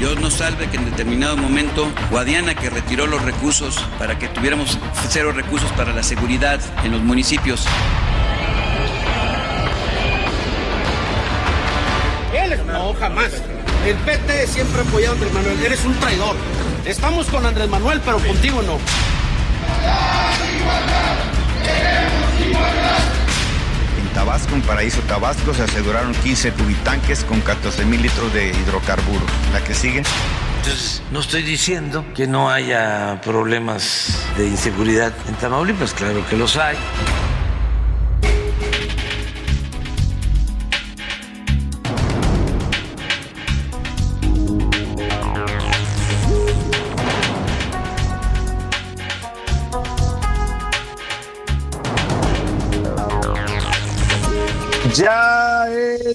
Dios nos salve que en determinado momento Guadiana que retiró los recursos para que tuviéramos cero recursos para la seguridad en los municipios. Él no, jamás. El PT siempre ha apoyado a Andrés Manuel. Eres un traidor. Estamos con Andrés Manuel, pero contigo no. En Tabasco, en Paraíso Tabasco, se aseguraron 15 tubitanques con 14 mil litros de hidrocarburos. La que sigue. Entonces, no estoy diciendo que no haya problemas de inseguridad en Tamaulipas, claro que los hay.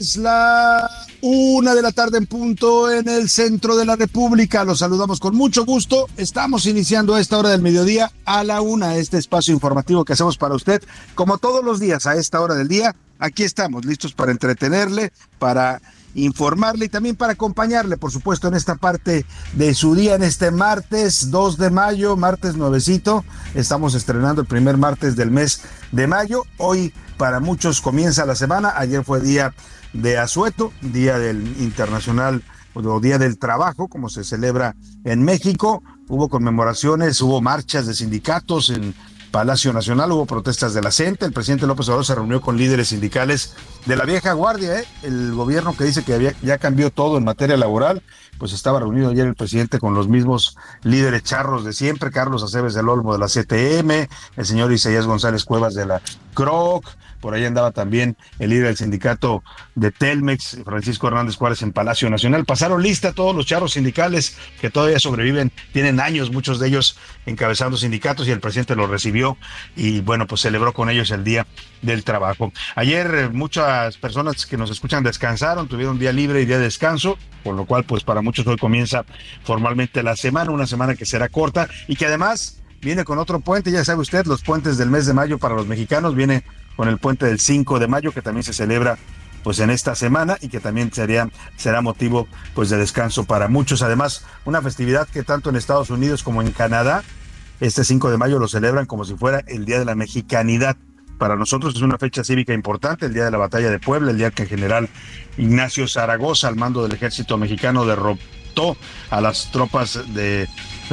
Es la una de la tarde en punto en el centro de la República. Los saludamos con mucho gusto. Estamos iniciando a esta hora del mediodía a la una este espacio informativo que hacemos para usted. Como todos los días a esta hora del día, aquí estamos listos para entretenerle, para informarle y también para acompañarle, por supuesto, en esta parte de su día, en este martes 2 de mayo, martes nuevecito. Estamos estrenando el primer martes del mes de mayo. Hoy para muchos comienza la semana. Ayer fue día de Asueto, día del internacional o día del trabajo, como se celebra en México. Hubo conmemoraciones, hubo marchas de sindicatos en Palacio Nacional, hubo protestas de la CENTE, el presidente López Obrador se reunió con líderes sindicales de la vieja guardia, ¿eh? el gobierno que dice que había, ya cambió todo en materia laboral, pues estaba reunido ayer el presidente con los mismos líderes charros de siempre, Carlos Aceves del Olmo de la CTM, el señor Isaías González Cuevas de la CROC, por ahí andaba también el líder del sindicato de Telmex, Francisco Hernández Juárez en Palacio Nacional. Pasaron lista todos los charros sindicales que todavía sobreviven, tienen años muchos de ellos encabezando sindicatos y el presidente los recibió y bueno, pues celebró con ellos el Día del Trabajo. Ayer eh, muchas personas que nos escuchan descansaron, tuvieron día libre y día de descanso, por lo cual pues para muchos hoy comienza formalmente la semana, una semana que será corta y que además viene con otro puente, ya sabe usted, los puentes del mes de mayo para los mexicanos, viene con el puente del 5 de mayo que también se celebra pues en esta semana y que también sería será motivo pues de descanso para muchos. Además, una festividad que tanto en Estados Unidos como en Canadá este 5 de mayo lo celebran como si fuera el Día de la Mexicanidad. Para nosotros es una fecha cívica importante, el día de la batalla de Puebla, el día que el general Ignacio Zaragoza, al mando del ejército mexicano, derrotó a las tropas de,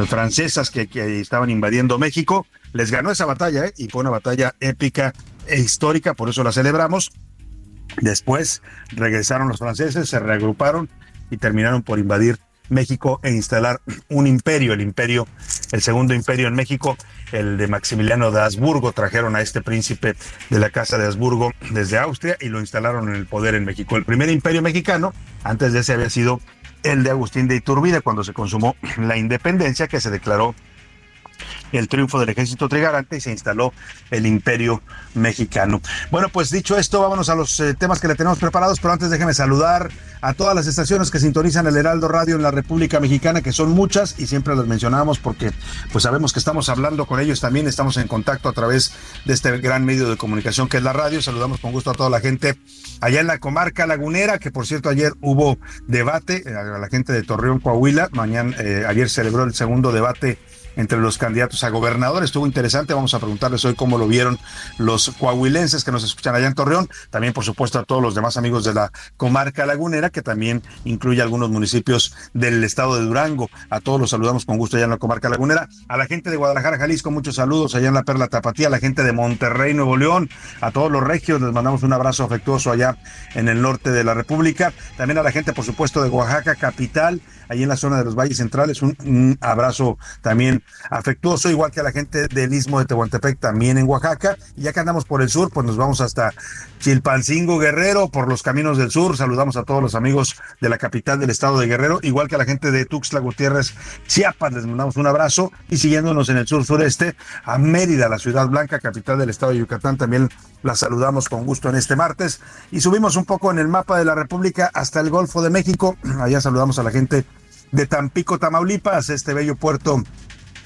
francesas que, estaban invadiendo México. Les ganó esa batalla ¿eh? y fue una batalla épica histórica, por eso la celebramos. Después regresaron los franceses, se reagruparon y terminaron por invadir México e instalar un imperio, el imperio, el segundo imperio en México, el de Maximiliano de Habsburgo. Trajeron a este príncipe de la casa de Habsburgo desde Austria y lo instalaron en el poder en México. El primer imperio mexicano, antes de ese había sido el de Agustín de Iturbide, cuando se consumó la independencia que se declaró el triunfo del ejército trigarante y se instaló el imperio mexicano. Bueno, pues dicho esto, vámonos a los eh, temas que le tenemos preparados, pero antes déjeme saludar a todas las estaciones que sintonizan el Heraldo Radio en la República Mexicana, que son muchas y siempre las mencionamos porque pues sabemos que estamos hablando con ellos también, estamos en contacto a través de este gran medio de comunicación que es la radio. Saludamos con gusto a toda la gente allá en la comarca lagunera, que por cierto ayer hubo debate, eh, a la gente de Torreón, Coahuila, mañana, eh, ayer celebró el segundo debate entre los candidatos a gobernador. Estuvo interesante, vamos a preguntarles hoy cómo lo vieron los coahuilenses que nos escuchan allá en Torreón, también por supuesto a todos los demás amigos de la comarca lagunera, que también incluye algunos municipios del estado de Durango. A todos los saludamos con gusto allá en la comarca lagunera. A la gente de Guadalajara, Jalisco, muchos saludos allá en la Perla Tapatía, a la gente de Monterrey, Nuevo León, a todos los regios, les mandamos un abrazo afectuoso allá en el norte de la República. También a la gente, por supuesto, de Oaxaca, capital, ahí en la zona de los valles centrales, un, abrazo también afectuoso, igual que a la gente del istmo de Tehuantepec, también en Oaxaca. Y ya que andamos por el sur, pues nos vamos hasta Chilpancingo Guerrero, por los caminos del sur. Saludamos a todos los amigos de la capital del estado de Guerrero, igual que a la gente de Tuxtla Gutiérrez, Chiapas, les mandamos un abrazo. Y siguiéndonos en el sur sureste, a Mérida, la ciudad blanca, capital del estado de Yucatán, también la saludamos con gusto en este martes. Y subimos un poco en el mapa de la República hasta el Golfo de México. Allá saludamos a la gente de Tampico, Tamaulipas, este bello puerto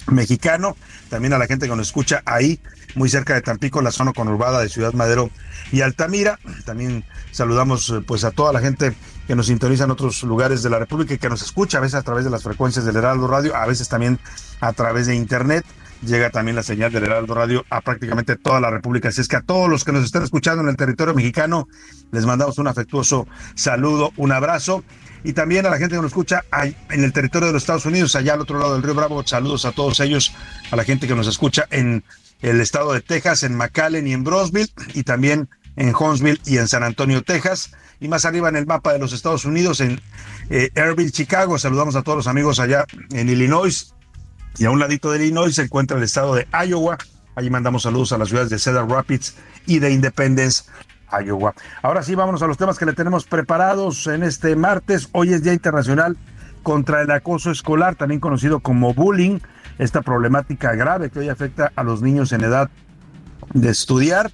mexicano. También a la gente que nos escucha ahí, muy cerca de Tampico, la zona conurbada de Ciudad Madero y Altamira. También saludamos eh, pues a toda la gente que nos sintoniza en otros lugares de la República y que nos escucha a veces a través de las frecuencias del Heraldo Radio, a veces también a través de Internet llega también la señal del Heraldo Radio a prácticamente toda la República. Así es que a todos los que nos están escuchando en el territorio mexicano, les mandamos un afectuoso saludo, un abrazo. Y también a la gente que nos escucha en el territorio de los Estados Unidos, allá al otro lado del Río Bravo, saludos a todos ellos, a la gente que nos escucha en el estado de Texas, en McAllen y en Brosville, y también en Huntsville y en San Antonio, Texas. Y más arriba en el mapa de los Estados Unidos, en eh, Airville, Chicago. Saludamos a todos los amigos allá en Illinois, y a un ladito de Illinois se encuentra el estado de Iowa. Allí mandamos saludos a las ciudades de Cedar Rapids y de Independence, Iowa. Ahora sí, vámonos a los temas que le tenemos preparados en este martes. Hoy es Día Internacional contra el Acoso Escolar, también conocido como bullying, esta problemática grave que hoy afecta a los niños en edad de estudiar.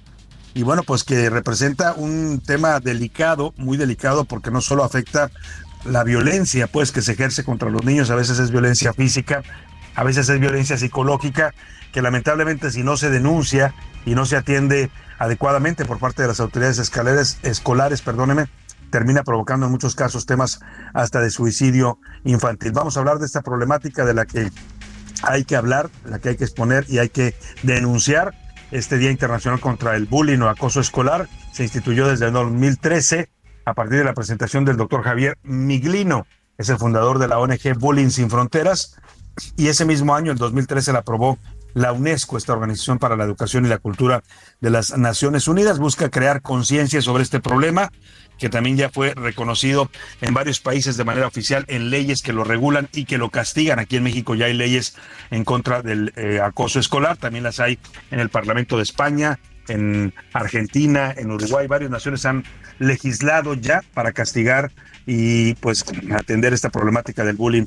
Y bueno, pues que representa un tema delicado, muy delicado, porque no solo afecta la violencia, pues que se ejerce contra los niños, a veces es violencia física, a veces es violencia psicológica que lamentablemente si no se denuncia y no se atiende adecuadamente por parte de las autoridades escolares, perdóneme, termina provocando en muchos casos temas hasta de suicidio infantil. Vamos a hablar de esta problemática de la que hay que hablar, la que hay que exponer y hay que denunciar. Este Día Internacional contra el Bullying o Acoso Escolar se instituyó desde el 2013 a partir de la presentación del doctor Javier Miglino, es el fundador de la ONG Bullying Sin Fronteras, y ese mismo año, el 2013, la aprobó la UNESCO, esta Organización para la Educación y la Cultura de las Naciones Unidas, busca crear conciencia sobre este problema que también ya fue reconocido en varios países de manera oficial en leyes que lo regulan y que lo castigan. Aquí en México ya hay leyes en contra del eh, acoso escolar, también las hay en el Parlamento de España, en Argentina, en Uruguay, varias naciones han legislado ya para castigar y pues atender esta problemática del bullying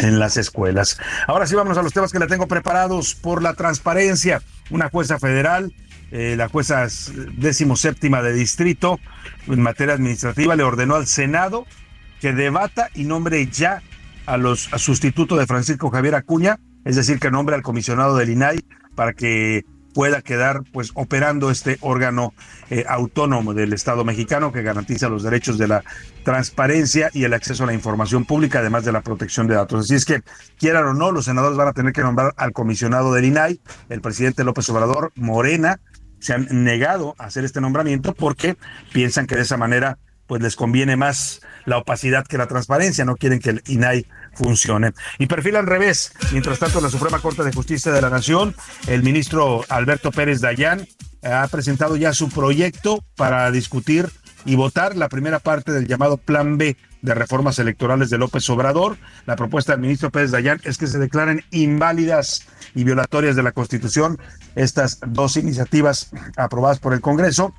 en las escuelas. Ahora sí vamos a los temas que le tengo preparados por la transparencia. Una jueza federal, eh, la jueza séptima de distrito en materia administrativa, le ordenó al Senado que debata y nombre ya a los sustitutos de Francisco Javier Acuña, es decir, que nombre al comisionado del INAI para que pueda quedar pues operando este órgano eh, autónomo del Estado mexicano que garantiza los derechos de la transparencia y el acceso a la información pública, además de la protección de datos. Así es que, quieran o no, los senadores van a tener que nombrar al comisionado del INAI, el presidente López Obrador, Morena, se han negado a hacer este nombramiento porque piensan que de esa manera pues les conviene más la opacidad que la transparencia, no quieren que el INAI funcione. Y perfil al revés. Mientras tanto, la Suprema Corte de Justicia de la Nación, el ministro Alberto Pérez Dayán ha presentado ya su proyecto para discutir y votar la primera parte del llamado Plan B de reformas electorales de López Obrador. La propuesta del ministro Pérez Dayán es que se declaren inválidas y violatorias de la Constitución estas dos iniciativas aprobadas por el Congreso.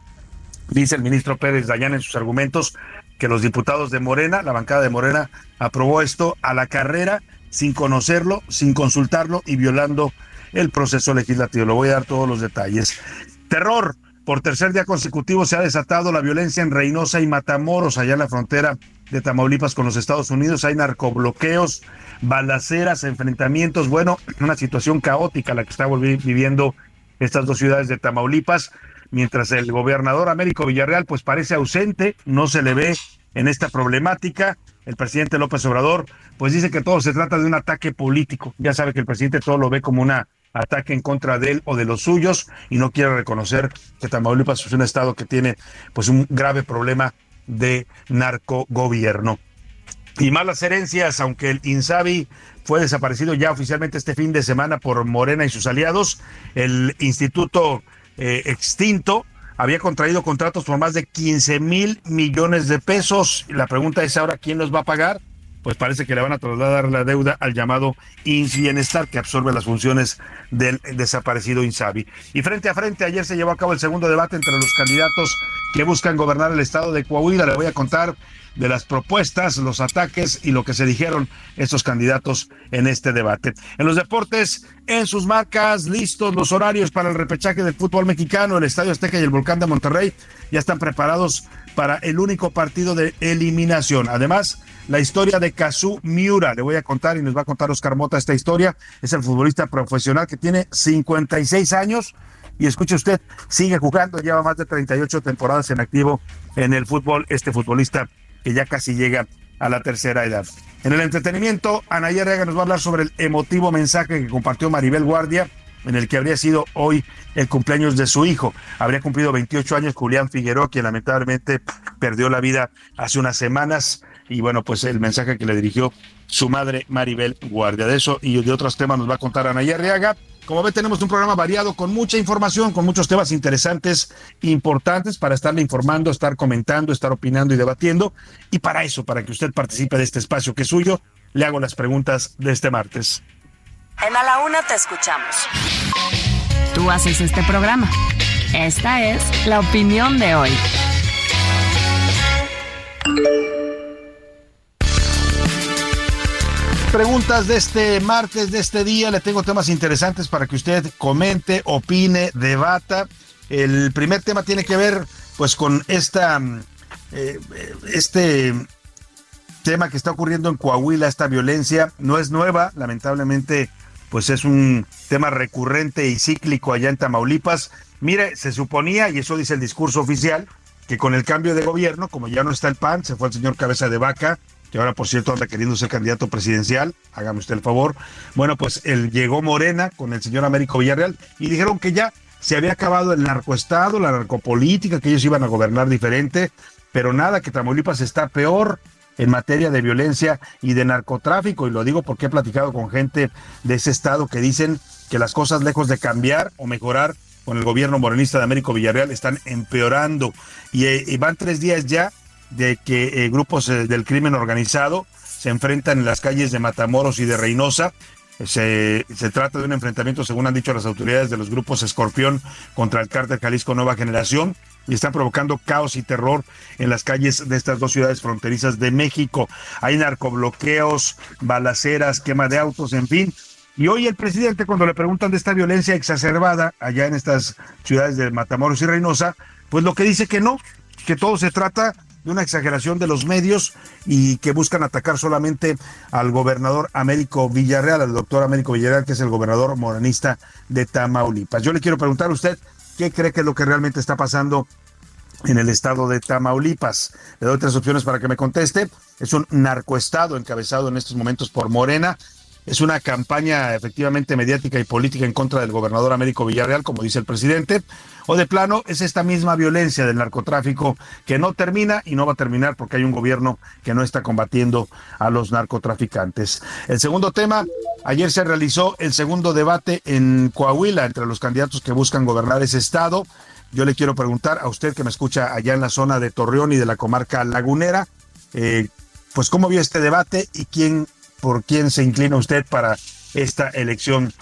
Dice el ministro Pérez Dayán en sus argumentos que los diputados de Morena, la bancada de Morena, aprobó esto a la carrera, sin conocerlo, sin consultarlo y violando el proceso legislativo. Le voy a dar todos los detalles. Terror. Por tercer día consecutivo se ha desatado la violencia en Reynosa y Matamoros, allá en la frontera de Tamaulipas con los Estados Unidos. Hay narcobloqueos, balaceras, enfrentamientos. Bueno, una situación caótica la que está viviendo estas dos ciudades de Tamaulipas mientras el gobernador Américo Villarreal pues parece ausente, no se le ve en esta problemática. el presidente López Obrador, pues dice que todo se trata de un ataque político. Ya sabe que el presidente todo lo ve como un ataque en contra de él o de los suyos y no quiere reconocer que Tamaulipas es un estado que tiene pues un grave problema de narcogobierno. Y malas herencias, aunque el INSABI fue desaparecido ya oficialmente este fin de semana por Morena y sus aliados, el instituto eh, extinto había contraído contratos por más de 15 mil millones de pesos. La pregunta es ahora, ¿quién los va a pagar? Pues parece que le van a trasladar la deuda al llamado INS Bienestar, que absorbe las funciones del desaparecido INSABI. Y frente a frente, ayer se llevó a cabo el segundo debate entre los candidatos que buscan gobernar el estado de Coahuila. Le voy a contar de las propuestas, los ataques y lo que se dijeron estos candidatos en este debate. En los deportes, en sus marcas, listos los horarios para el repechaje del fútbol mexicano, el Estadio Azteca y el Volcán de Monterrey ya están preparados para el único partido de eliminación. Además, la historia de Kazu Miura, le voy a contar y nos va a contar Oscar Mota esta historia, es el futbolista profesional que tiene 56 años y escuche usted, sigue jugando, lleva más de 38 temporadas en activo en el fútbol, este futbolista que ya casi llega a la tercera edad. En el entretenimiento, Anaya Rega nos va a hablar sobre el emotivo mensaje que compartió Maribel Guardia, en el que habría sido hoy el cumpleaños de su hijo. Habría cumplido 28 años Julián Figueroa, quien lamentablemente perdió la vida hace unas semanas. Y bueno, pues el mensaje que le dirigió su madre Maribel Guardia. De eso y de otros temas nos va a contar Anaya Arriaga. Como ve, tenemos un programa variado con mucha información, con muchos temas interesantes, importantes para estarle informando, estar comentando, estar opinando y debatiendo. Y para eso, para que usted participe de este espacio que es suyo, le hago las preguntas de este martes. En A la Una te escuchamos. Tú haces este programa. Esta es la opinión de hoy. Preguntas de este martes, de este día. Le tengo temas interesantes para que usted comente, opine, debata. El primer tema tiene que ver pues con esta, eh, este tema que está ocurriendo en Coahuila, esta violencia. No es nueva, lamentablemente pues es un tema recurrente y cíclico allá en Tamaulipas. Mire, se suponía, y eso dice el discurso oficial, que con el cambio de gobierno, como ya no está el PAN, se fue el señor Cabeza de Vaca, que ahora por cierto anda queriendo ser candidato presidencial, hágame usted el favor. Bueno, pues él llegó Morena con el señor Américo Villarreal y dijeron que ya se había acabado el narcoestado, la narcopolítica, que ellos iban a gobernar diferente, pero nada, que Tamaulipas está peor en materia de violencia y de narcotráfico, y lo digo porque he platicado con gente de ese estado que dicen que las cosas lejos de cambiar o mejorar con el gobierno morenista de Américo Villarreal están empeorando y, eh, y van tres días ya de que eh, grupos eh, del crimen organizado se enfrentan en las calles de Matamoros y de Reynosa. Se, se, trata de un enfrentamiento, según han dicho las autoridades de los grupos Escorpión contra el cártel Jalisco Nueva Generación, y están provocando caos y terror en las calles de estas dos ciudades fronterizas de México. Hay narcobloqueos, balaceras, quema de autos, en fin. Y hoy el presidente, cuando le preguntan de esta violencia exacerbada allá en estas ciudades de Matamoros y Reynosa, pues lo que dice que no, que todo se trata de una exageración de los medios y que buscan atacar solamente al gobernador Américo Villarreal, al doctor Américo Villarreal, que es el gobernador moranista de Tamaulipas. Yo le quiero preguntar a usted, ¿qué cree que es lo que realmente está pasando en el estado de Tamaulipas? Le doy tres opciones para que me conteste. Es un narcoestado encabezado en estos momentos por Morena. Es una campaña efectivamente mediática y política en contra del gobernador Américo Villarreal, como dice el presidente o de plano es esta misma violencia del narcotráfico que no termina y no va a terminar porque hay un gobierno que no está combatiendo a los narcotraficantes. El segundo tema, ayer se realizó el segundo debate en Coahuila entre los candidatos que buscan gobernar ese estado. Yo le quiero preguntar a usted que me escucha allá en la zona de Torreón y de la comarca lagunera, eh, pues cómo vio este debate y quién, por quién se inclina usted para esta elección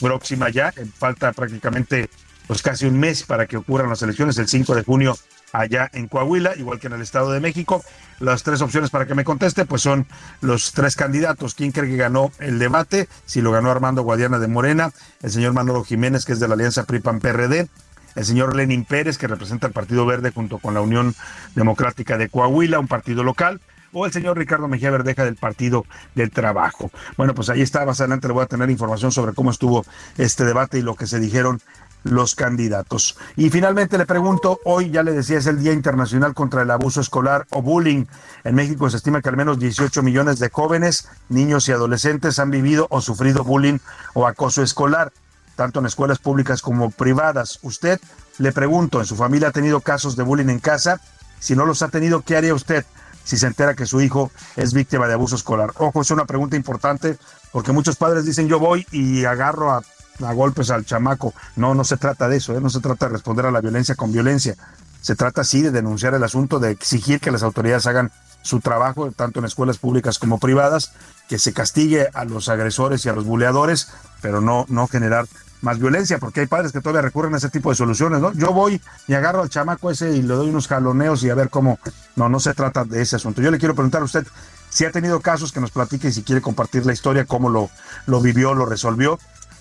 próxima ya. Falta prácticamente pues casi un mes para que ocurran las elecciones el 5 de junio allá en Coahuila, igual que en el Estado de México. Las tres opciones para que me conteste, pues son los tres candidatos. ¿Quién cree que ganó el debate? Si lo ganó Armando Guadiana de Morena, el señor Manolo Jiménez, que es de la Alianza PRI-PAN-PRD, el señor Lenin Pérez, que representa el Partido Verde junto con la Unión Democrática de Coahuila, un partido local, o el señor Ricardo Mejía Verdeja del Partido del Trabajo. Bueno, pues ahí está, más adelante le voy a tener información sobre cómo estuvo este debate y lo que se dijeron los candidatos. Y finalmente le pregunto, hoy ya le decía, es el Día Internacional contra el Abuso Escolar o Bullying. En México se estima que al menos 18 millones de jóvenes, niños y adolescentes han vivido o sufrido bullying o acoso escolar, tanto en escuelas públicas como privadas. Usted, le pregunto, ¿en su familia ha tenido casos de bullying en casa? Si no los ha tenido, ¿qué haría usted? Si se entera que su hijo es víctima de abuso escolar. Ojo, es una pregunta importante porque muchos padres dicen yo voy y agarro a a golpes al chamaco. No, no se trata de eso, ¿eh? no se trata de responder a la violencia con violencia. Se trata sí de denunciar el asunto, de exigir que las autoridades hagan su trabajo, tanto en escuelas públicas como privadas, que se castigue a los agresores y a los buleadores, pero no, no generar más violencia, porque hay padres que todavía recurren a ese tipo de soluciones, ¿no? Yo voy y agarro al chamaco ese y le doy unos jaloneos y a ver cómo. No, no se trata de ese asunto. Yo le quiero preguntar a usted si ha tenido casos que nos platique y si quiere compartir la historia, cómo lo, lo vivió, lo resolvió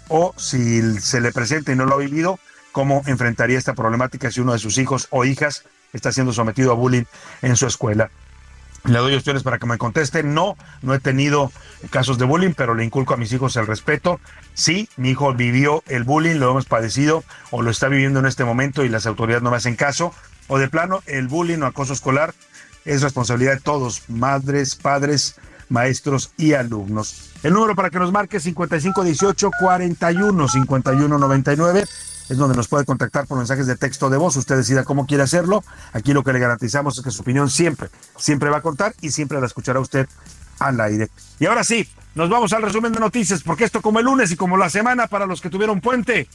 o si se le presenta y no lo ha vivido, cómo enfrentaría esta problemática si uno de sus hijos o hijas está siendo sometido a bullying en su escuela. Le doy opciones para que me conteste. No, no he tenido casos de bullying, pero le inculco a mis hijos el respeto. Sí, mi hijo vivió el bullying, lo hemos padecido o lo está viviendo en este momento y las autoridades no me hacen caso. O de plano, el bullying o acoso escolar es responsabilidad de todos, madres, padres, maestros y alumnos. El número para que nos marque 5518 41 5199 es donde nos puede contactar por mensajes de texto de voz. Usted decida cómo quiere hacerlo. Aquí lo que le garantizamos es que su opinión siempre, siempre va a contar y siempre la escuchará usted al aire. Y ahora sí, nos vamos al resumen de noticias, porque esto como el lunes y como la semana para los que tuvieron puente,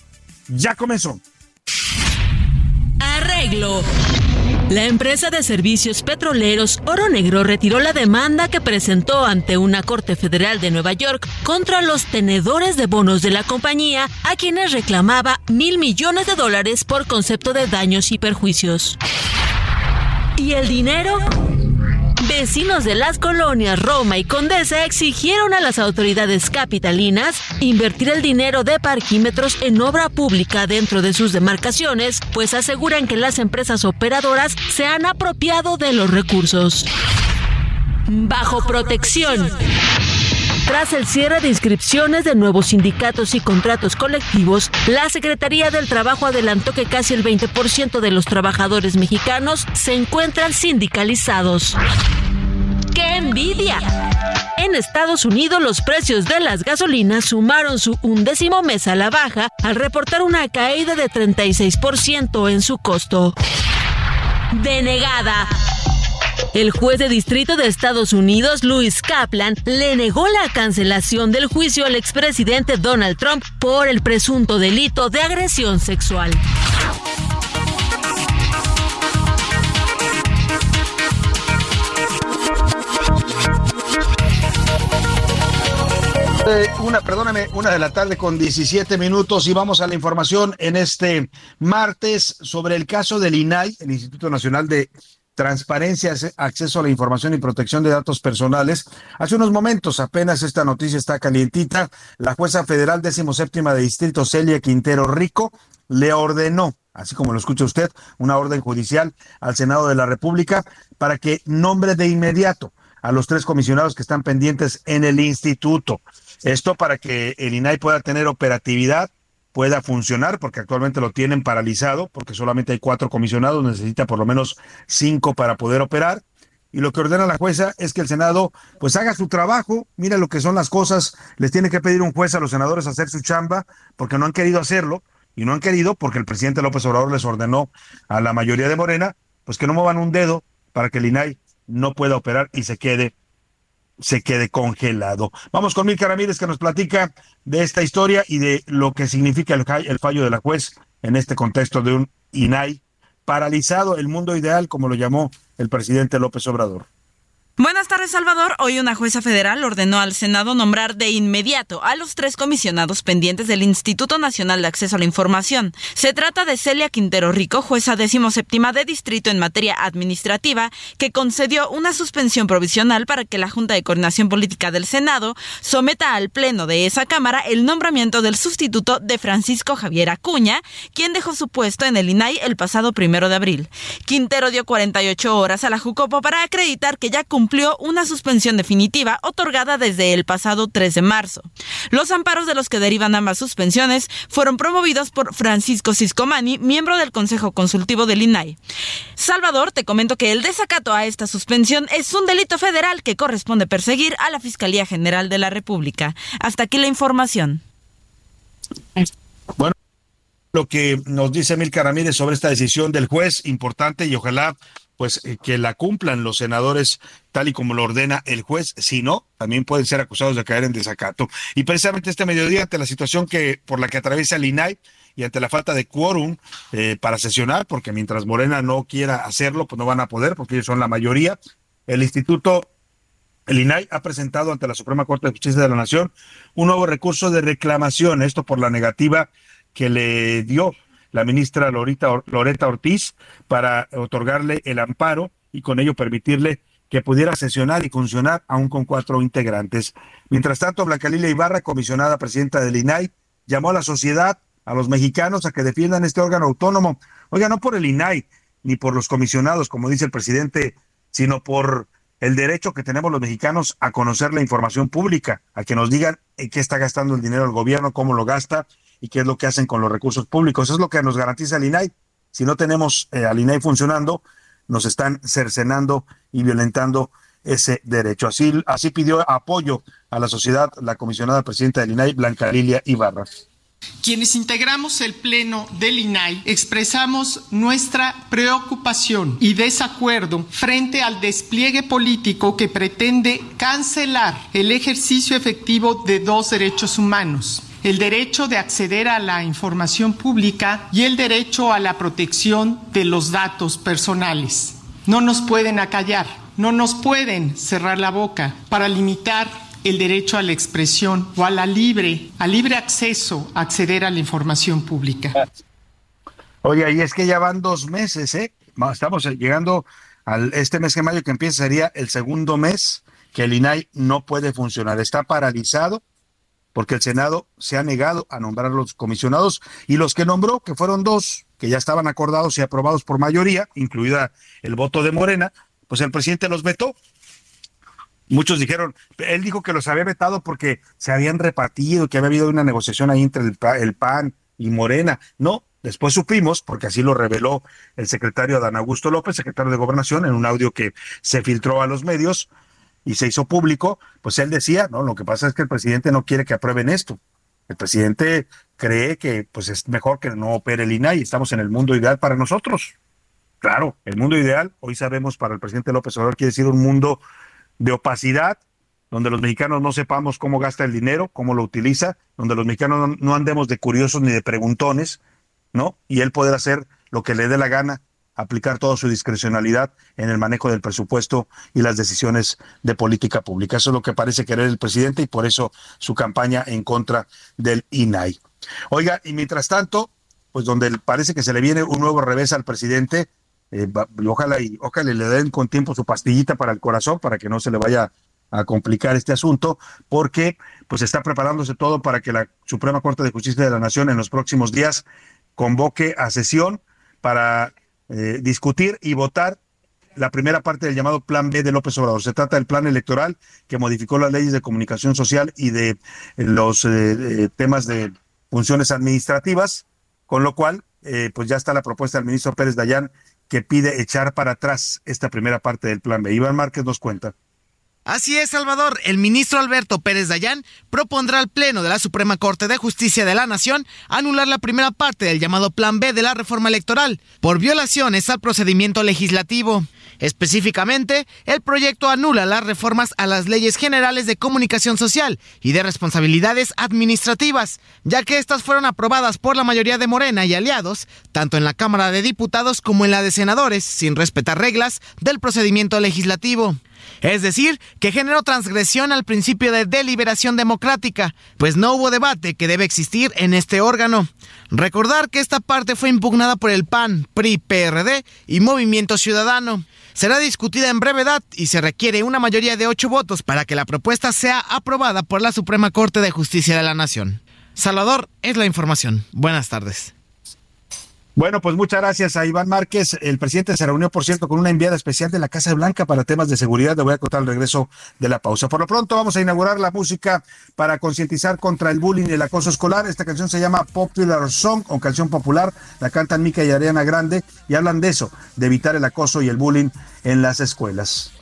ya comenzó. Arreglo. La empresa de servicios petroleros Oro Negro retiró la demanda que presentó ante una corte federal de Nueva York contra los tenedores de bonos de la compañía, a quienes reclamaba mil millones de dólares por concepto de daños y perjuicios. ¿Y el dinero? Vecinos de las colonias Roma y Condesa exigieron a las autoridades capitalinas invertir el dinero de parquímetros en obra pública dentro de sus demarcaciones, pues aseguran que las empresas operadoras se han apropiado de los recursos. Bajo protección. Tras el cierre de inscripciones de nuevos sindicatos y contratos colectivos, la Secretaría del Trabajo adelantó que casi el 20% de los trabajadores mexicanos se encuentran sindicalizados. ¡Qué envidia! En Estados Unidos los precios de las gasolinas sumaron su undécimo mes a la baja al reportar una caída de 36% en su costo. Denegada. El juez de distrito de Estados Unidos, Louis Kaplan, le negó la cancelación del juicio al expresidente Donald Trump por el presunto delito de agresión sexual. Una, perdóname, una de la tarde con 17 minutos y vamos a la información en este martes sobre el caso del INAI, el Instituto Nacional de Transparencia, Acceso a la Información y Protección de Datos Personales. Hace unos momentos, apenas esta noticia está calientita, la jueza federal décimo séptima de distrito Celia Quintero Rico le ordenó, así como lo escucha usted, una orden judicial al Senado de la República para que nombre de inmediato a los tres comisionados que están pendientes en el instituto. Esto para que el INAI pueda tener operatividad, pueda funcionar, porque actualmente lo tienen paralizado, porque solamente hay cuatro comisionados, necesita por lo menos cinco para poder operar. Y lo que ordena la jueza es que el Senado pues haga su trabajo, mira lo que son las cosas, les tiene que pedir un juez a los senadores hacer su chamba, porque no han querido hacerlo, y no han querido porque el presidente López Obrador les ordenó a la mayoría de Morena, pues que no muevan un dedo para que el INAI no pueda operar y se quede se quede congelado. Vamos con Milka Ramírez que nos platica de esta historia y de lo que significa el, el fallo de la juez en este contexto de un INAI paralizado, el mundo ideal, como lo llamó el presidente López Obrador. Tardes, Salvador. Hoy una jueza federal ordenó al Senado nombrar de inmediato a los tres comisionados pendientes del Instituto Nacional de Acceso a la Información. Se trata de Celia Quintero Rico, jueza décimo séptima de distrito en materia administrativa, que concedió una suspensión provisional para que la Junta de Coordinación Política del Senado someta al Pleno de esa Cámara el nombramiento del sustituto de Francisco Javier Acuña, quien dejó su puesto en el INAI el pasado primero de abril. Quintero dio 48 horas a la Jucopo para acreditar que ya cumplió cumplió una suspensión definitiva otorgada desde el pasado 3 de marzo. Los amparos de los que derivan ambas suspensiones fueron promovidos por Francisco Ciscomani, miembro del Consejo Consultivo del INAI. Salvador, te comento que el desacato a esta suspensión es un delito federal que corresponde perseguir a la Fiscalía General de la República. Hasta aquí la información. Bueno, lo que nos dice Milka Ramírez sobre esta decisión del juez, importante y ojalá pues eh, que la cumplan los senadores tal y como lo ordena el juez, si no, también pueden ser acusados de caer en desacato. Y precisamente este mediodía, ante la situación que por la que atraviesa el INAI y ante la falta de quórum eh, para sesionar, porque mientras Morena no quiera hacerlo, pues no van a poder, porque ellos son la mayoría, el Instituto el INAI ha presentado ante la Suprema Corte de Justicia de la Nación un nuevo recurso de reclamación, esto por la negativa que le dio la ministra Loreta Ortiz para otorgarle el amparo y con ello permitirle que pudiera sesionar y funcionar aún con cuatro integrantes. Mientras tanto, Blanca Lilia Ibarra, comisionada presidenta del INAI, llamó a la sociedad, a los mexicanos, a que defiendan este órgano autónomo. Oiga, no por el INAI ni por los comisionados, como dice el presidente, sino por el derecho que tenemos los mexicanos a conocer la información pública, a que nos digan en qué está gastando el dinero el gobierno, cómo lo gasta y qué es lo que hacen con los recursos públicos. Eso es lo que nos garantiza el INAI. Si no tenemos eh, al INAI funcionando, nos están cercenando y violentando ese derecho. Así, así pidió apoyo a la sociedad la comisionada presidenta del INAI, Blanca Lilia Ibarra. Quienes integramos el Pleno del INAI expresamos nuestra preocupación y desacuerdo frente al despliegue político que pretende cancelar el ejercicio efectivo de dos derechos humanos, el derecho de acceder a la información pública y el derecho a la protección de los datos personales. No nos pueden acallar, no nos pueden cerrar la boca para limitar el derecho a la expresión o a la libre, a libre acceso a acceder a la información pública. Oye, y es que ya van dos meses, ¿eh? Estamos llegando al este mes de mayo que empieza sería el segundo mes que el INAI no puede funcionar. Está paralizado porque el Senado se ha negado a nombrar los comisionados y los que nombró, que fueron dos, que ya estaban acordados y aprobados por mayoría, incluida el voto de Morena, pues el presidente los vetó. Muchos dijeron, él dijo que los había vetado porque se habían repartido, que había habido una negociación ahí entre el, PAN y Morena. No, después supimos, porque así lo reveló el secretario Adán Augusto López, secretario de Gobernación, en un audio que se filtró a los medios y se hizo público, pues él decía, no, lo que pasa es que el presidente no quiere que aprueben esto. El presidente cree que pues es mejor que no opere el INAI, estamos en el mundo ideal para nosotros. Claro, el mundo ideal, hoy sabemos para el presidente López Obrador quiere decir un mundo de opacidad, donde los mexicanos no sepamos cómo gasta el dinero, cómo lo utiliza, donde los mexicanos no, andemos de curiosos ni de preguntones, ¿no? Y él poder hacer lo que le dé la gana, aplicar toda su discrecionalidad en el manejo del presupuesto y las decisiones de política pública. Eso es lo que parece querer el presidente y por eso su campaña en contra del INAI. Oiga, y mientras tanto, pues donde parece que se le viene un nuevo revés al presidente, eh, ojalá y ojalá le den con tiempo su pastillita para el corazón para que no se le vaya a complicar este asunto, porque pues está preparándose todo para que la Suprema Corte de Justicia de la Nación en los próximos días convoque a sesión para eh, discutir y votar la primera parte del llamado Plan B de López Obrador. Se trata del plan electoral que modificó las leyes de comunicación social y de eh, los temas de funciones administrativas, con lo cual, pues ya está la propuesta del ministro Pérez Dayán que pide echar para atrás esta primera parte del plan B. Iván Márquez nos cuenta. Así es, Salvador. El ministro Alberto Pérez Dayán propondrá al Pleno de la Suprema Corte de Justicia de la Nación anular la primera parte del llamado Plan B de la reforma electoral por violaciones al procedimiento legislativo. Específicamente, el proyecto anula las reformas a las leyes generales de comunicación social y de responsabilidades administrativas, ya que estas fueron aprobadas por la mayoría de Morena y aliados, tanto en la Cámara de Diputados como en la de Senadores, sin respetar reglas del procedimiento legislativo. Es decir, que generó transgresión al principio de deliberación democrática, pues no hubo debate que debe existir en este órgano. Recordar que esta parte fue impugnada por el PAN, PRI, PRD y Movimiento Ciudadano será discutida en brevedad y se requiere una mayoría de ocho votos para que la propuesta sea aprobada por la Suprema Corte de Justicia de la Nación. Salvador, es la información. Buenas tardes. Bueno, pues muchas gracias a Iván Márquez. El presidente se reunió, por cierto, con una enviada especial de la Casa Blanca para temas de seguridad. Le voy a contar el regreso de la pausa. Por lo pronto, vamos a inaugurar la música para concientizar contra el bullying y el acoso escolar. Esta canción se llama Popular Song o Canción Popular. La cantan Mica y Ariana Grande y hablan de eso, de evitar el acoso y el bullying en las escuelas.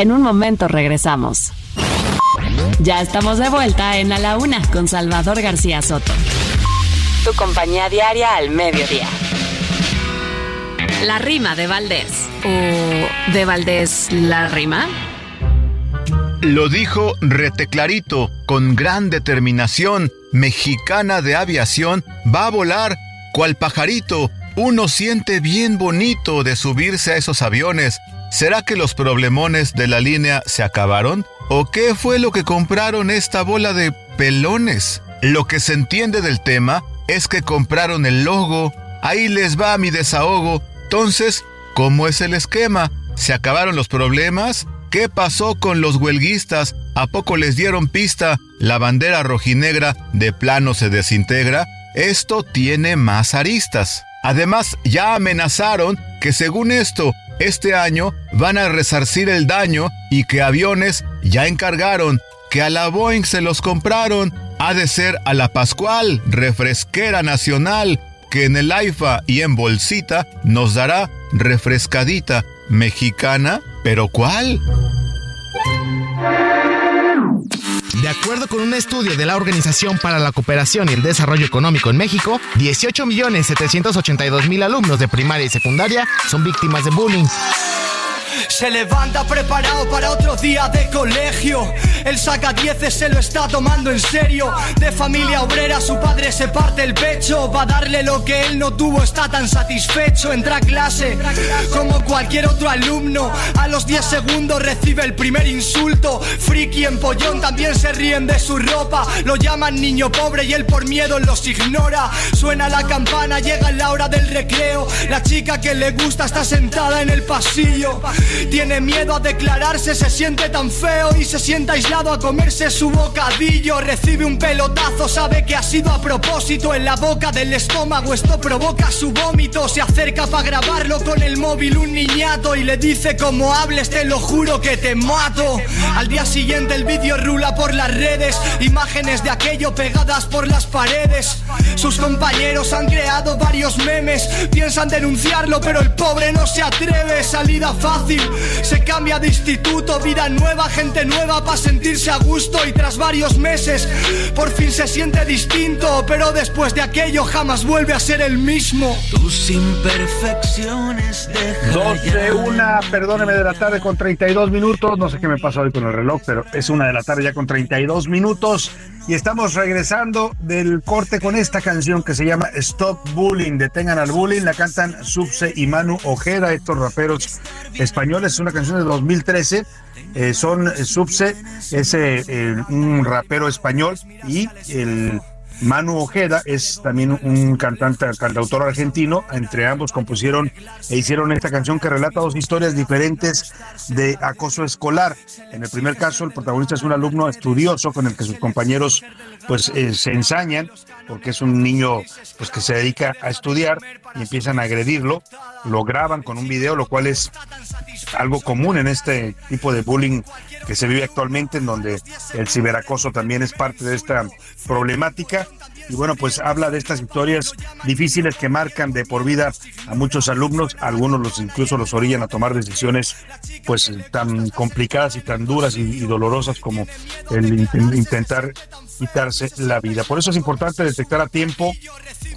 En un momento regresamos. Ya estamos de vuelta en A la Una con Salvador García Soto. Tu compañía diaria al mediodía. La rima de Valdés. ¿O de Valdés la rima? Lo dijo reteclarito, con gran determinación, mexicana de aviación, va a volar cual pajarito. Uno siente bien bonito de subirse a esos aviones. ¿Será que los problemones de la línea se acabaron? ¿O qué fue lo que compraron esta bola de pelones? Lo que se entiende del tema es que compraron el logo. Ahí les va mi desahogo. Entonces, ¿cómo es el esquema? ¿Se acabaron los problemas? ¿Qué pasó con los huelguistas? ¿A poco les dieron pista? ¿La bandera rojinegra de plano se desintegra? Esto tiene más aristas. Además, ya amenazaron que según esto, este año van a resarcir el daño y que aviones ya encargaron, que a la Boeing se los compraron, ha de ser a la Pascual, refresquera nacional, que en el AIFA y en bolsita nos dará refrescadita mexicana, pero ¿cuál? De acuerdo con un estudio de la Organización para la Cooperación y el Desarrollo Económico en México, 18.782.000 alumnos de primaria y secundaria son víctimas de bullying. Se levanta preparado para otro día de colegio. El saca 10 se lo está tomando en serio. De familia obrera, su padre se parte el pecho. Va a darle lo que él no tuvo, está tan satisfecho. Entra a clase como cualquier otro alumno. A los 10 segundos recibe el primer insulto. Friki en pollón también se ríen de su ropa. Lo llaman niño pobre y él por miedo los ignora. Suena la campana, llega la hora del recreo. La chica que le gusta está sentada en el pasillo. Tiene miedo a declararse, se siente tan feo y se sienta aislado a comerse su bocadillo. Recibe un pelotazo, sabe que ha sido a propósito en la boca del estómago. Esto provoca su vómito. Se acerca para grabarlo con el móvil un niñato y le dice: Como hables, te lo juro que te mato. Al día siguiente el vídeo rula por las redes, imágenes de aquello pegadas por las paredes. Sus compañeros han creado varios memes, piensan denunciarlo, pero el pobre no se atreve. Salida fácil se cambia de instituto, vida nueva, gente nueva para sentirse a gusto. Y tras varios meses por fin se siente distinto, pero después de aquello jamás vuelve a ser el mismo. Tus imperfecciones de 12, una, perdóneme de la tarde con 32 minutos, no sé qué me pasa hoy con el reloj, pero es una de la tarde ya con 32 minutos. Y estamos regresando del corte con esta canción que se llama Stop Bullying, detengan al bullying, la cantan Subse y Manu Ojeda, estos raperos españoles, es una canción de 2013, eh, son eh, Subse, es eh, un rapero español y el Manu Ojeda es también un cantante, cantautor argentino. Entre ambos compusieron e hicieron esta canción que relata dos historias diferentes de acoso escolar. En el primer caso, el protagonista es un alumno estudioso con el que sus compañeros pues se ensañan porque es un niño pues que se dedica a estudiar y empiezan a agredirlo. Lo graban con un video, lo cual es algo común en este tipo de bullying que se vive actualmente, en donde el ciberacoso también es parte de esta problemática. Y bueno, pues habla de estas historias difíciles que marcan de por vida a muchos alumnos, algunos los incluso los orillan a tomar decisiones pues tan complicadas y tan duras y, y dolorosas como el intentar quitarse la vida. Por eso es importante detectar a tiempo,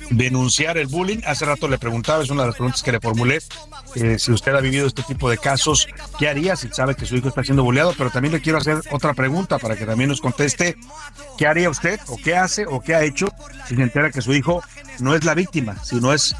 denunciar el bullying. Hace rato le preguntaba, es una de las preguntas que le formulé, eh, si usted ha vivido este tipo de casos, ¿qué haría si sabe que su hijo está siendo bulleado? Pero también le quiero hacer otra pregunta para que también nos conteste, ¿qué haría usted o qué hace o qué ha hecho si se entera que su hijo no es la víctima, sino es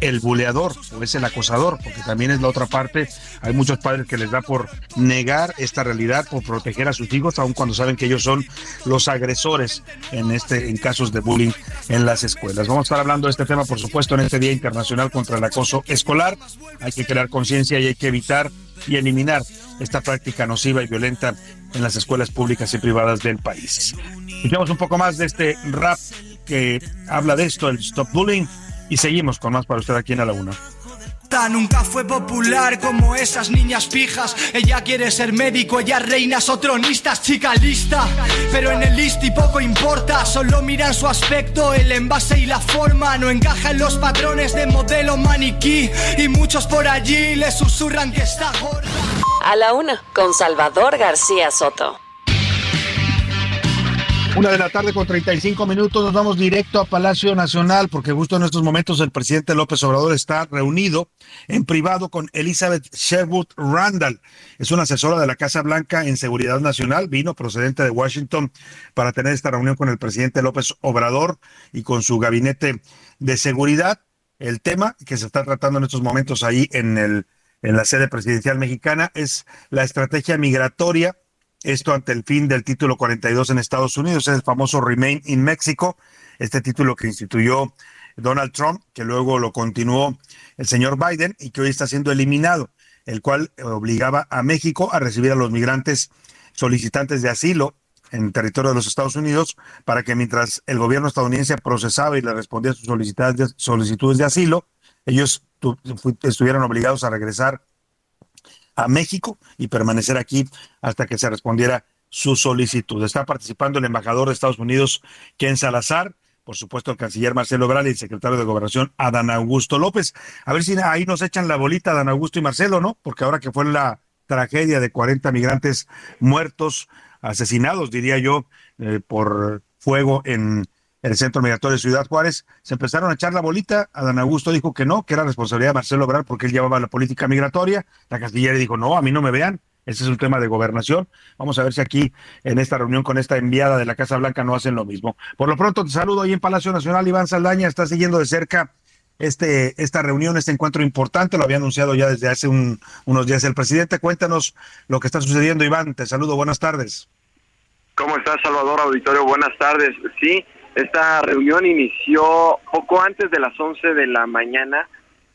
el buleador o es el acosador? Porque también es la otra parte. Hay muchos padres que les da por negar esta realidad, por proteger a sus hijos, aun cuando saben que ellos son los agresores en, este, en casos de bullying en las escuelas. Vamos a estar hablando de este tema, por supuesto, en este Día Internacional contra el Acoso Escolar. Hay que crear conciencia y hay que evitar y eliminar esta práctica nociva y violenta en las escuelas públicas y privadas del país. Escuchamos un poco más de este rap que habla de esto, el Stop Bullying, y seguimos con más para usted aquí en A la Una. Nunca fue popular como esas niñas fijas. Ella quiere ser médico, ella reinas o tronistas, chica lista. Pero en el listi poco importa, solo miran su aspecto, el envase y la forma. No encaja en los patrones de modelo maniquí. Y muchos por allí le susurran que está gorda. A la una, con Salvador García Soto. Una de la tarde con 35 minutos, nos vamos directo a Palacio Nacional porque justo en estos momentos el presidente López Obrador está reunido en privado con Elizabeth Sherwood Randall. Es una asesora de la Casa Blanca en Seguridad Nacional, vino procedente de Washington para tener esta reunión con el presidente López Obrador y con su gabinete de seguridad. El tema que se está tratando en estos momentos ahí en, el, en la sede presidencial mexicana es la estrategia migratoria esto ante el fin del título 42 en Estados Unidos, es el famoso Remain in Mexico, este título que instituyó Donald Trump, que luego lo continuó el señor Biden y que hoy está siendo eliminado, el cual obligaba a México a recibir a los migrantes solicitantes de asilo en territorio de los Estados Unidos para que mientras el gobierno estadounidense procesaba y le respondía a sus solicitudes de asilo, ellos estuvieran obligados a regresar a México y permanecer aquí hasta que se respondiera su solicitud. Está participando el embajador de Estados Unidos, Ken Salazar, por supuesto el canciller Marcelo Obrador y el secretario de Gobernación, Adán Augusto López. A ver si ahí nos echan la bolita, Adán Augusto y Marcelo, ¿no? Porque ahora que fue la tragedia de 40 migrantes muertos, asesinados, diría yo, eh, por fuego en el centro migratorio de Ciudad Juárez, se empezaron a echar la bolita. Adán Augusto dijo que no, que era responsabilidad de Marcelo Obrador porque él llevaba la política migratoria. La Cancillería dijo, no, a mí no me vean. Ese es un tema de gobernación. Vamos a ver si aquí, en esta reunión con esta enviada de la Casa Blanca, no hacen lo mismo. Por lo pronto, te saludo ahí en Palacio Nacional. Iván Saldaña está siguiendo de cerca este, esta reunión, este encuentro importante. Lo había anunciado ya desde hace unos días el presidente. Cuéntanos lo que está sucediendo, Iván. Te saludo. Buenas tardes. ¿Cómo estás, Salvador Auditorio? Buenas tardes. Sí, esta reunión inició poco antes de las 11 de la mañana.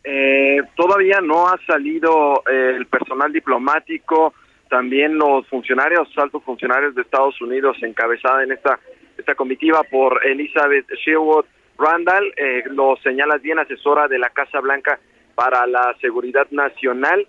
Eh, todavía no ha salido eh, el personal diplomático, también los funcionarios, altos funcionarios de Estados Unidos, encabezada en esta, esta comitiva por Elizabeth Sherwood Randall, eh, lo señala bien asesora de la Casa Blanca para la Seguridad Nacional.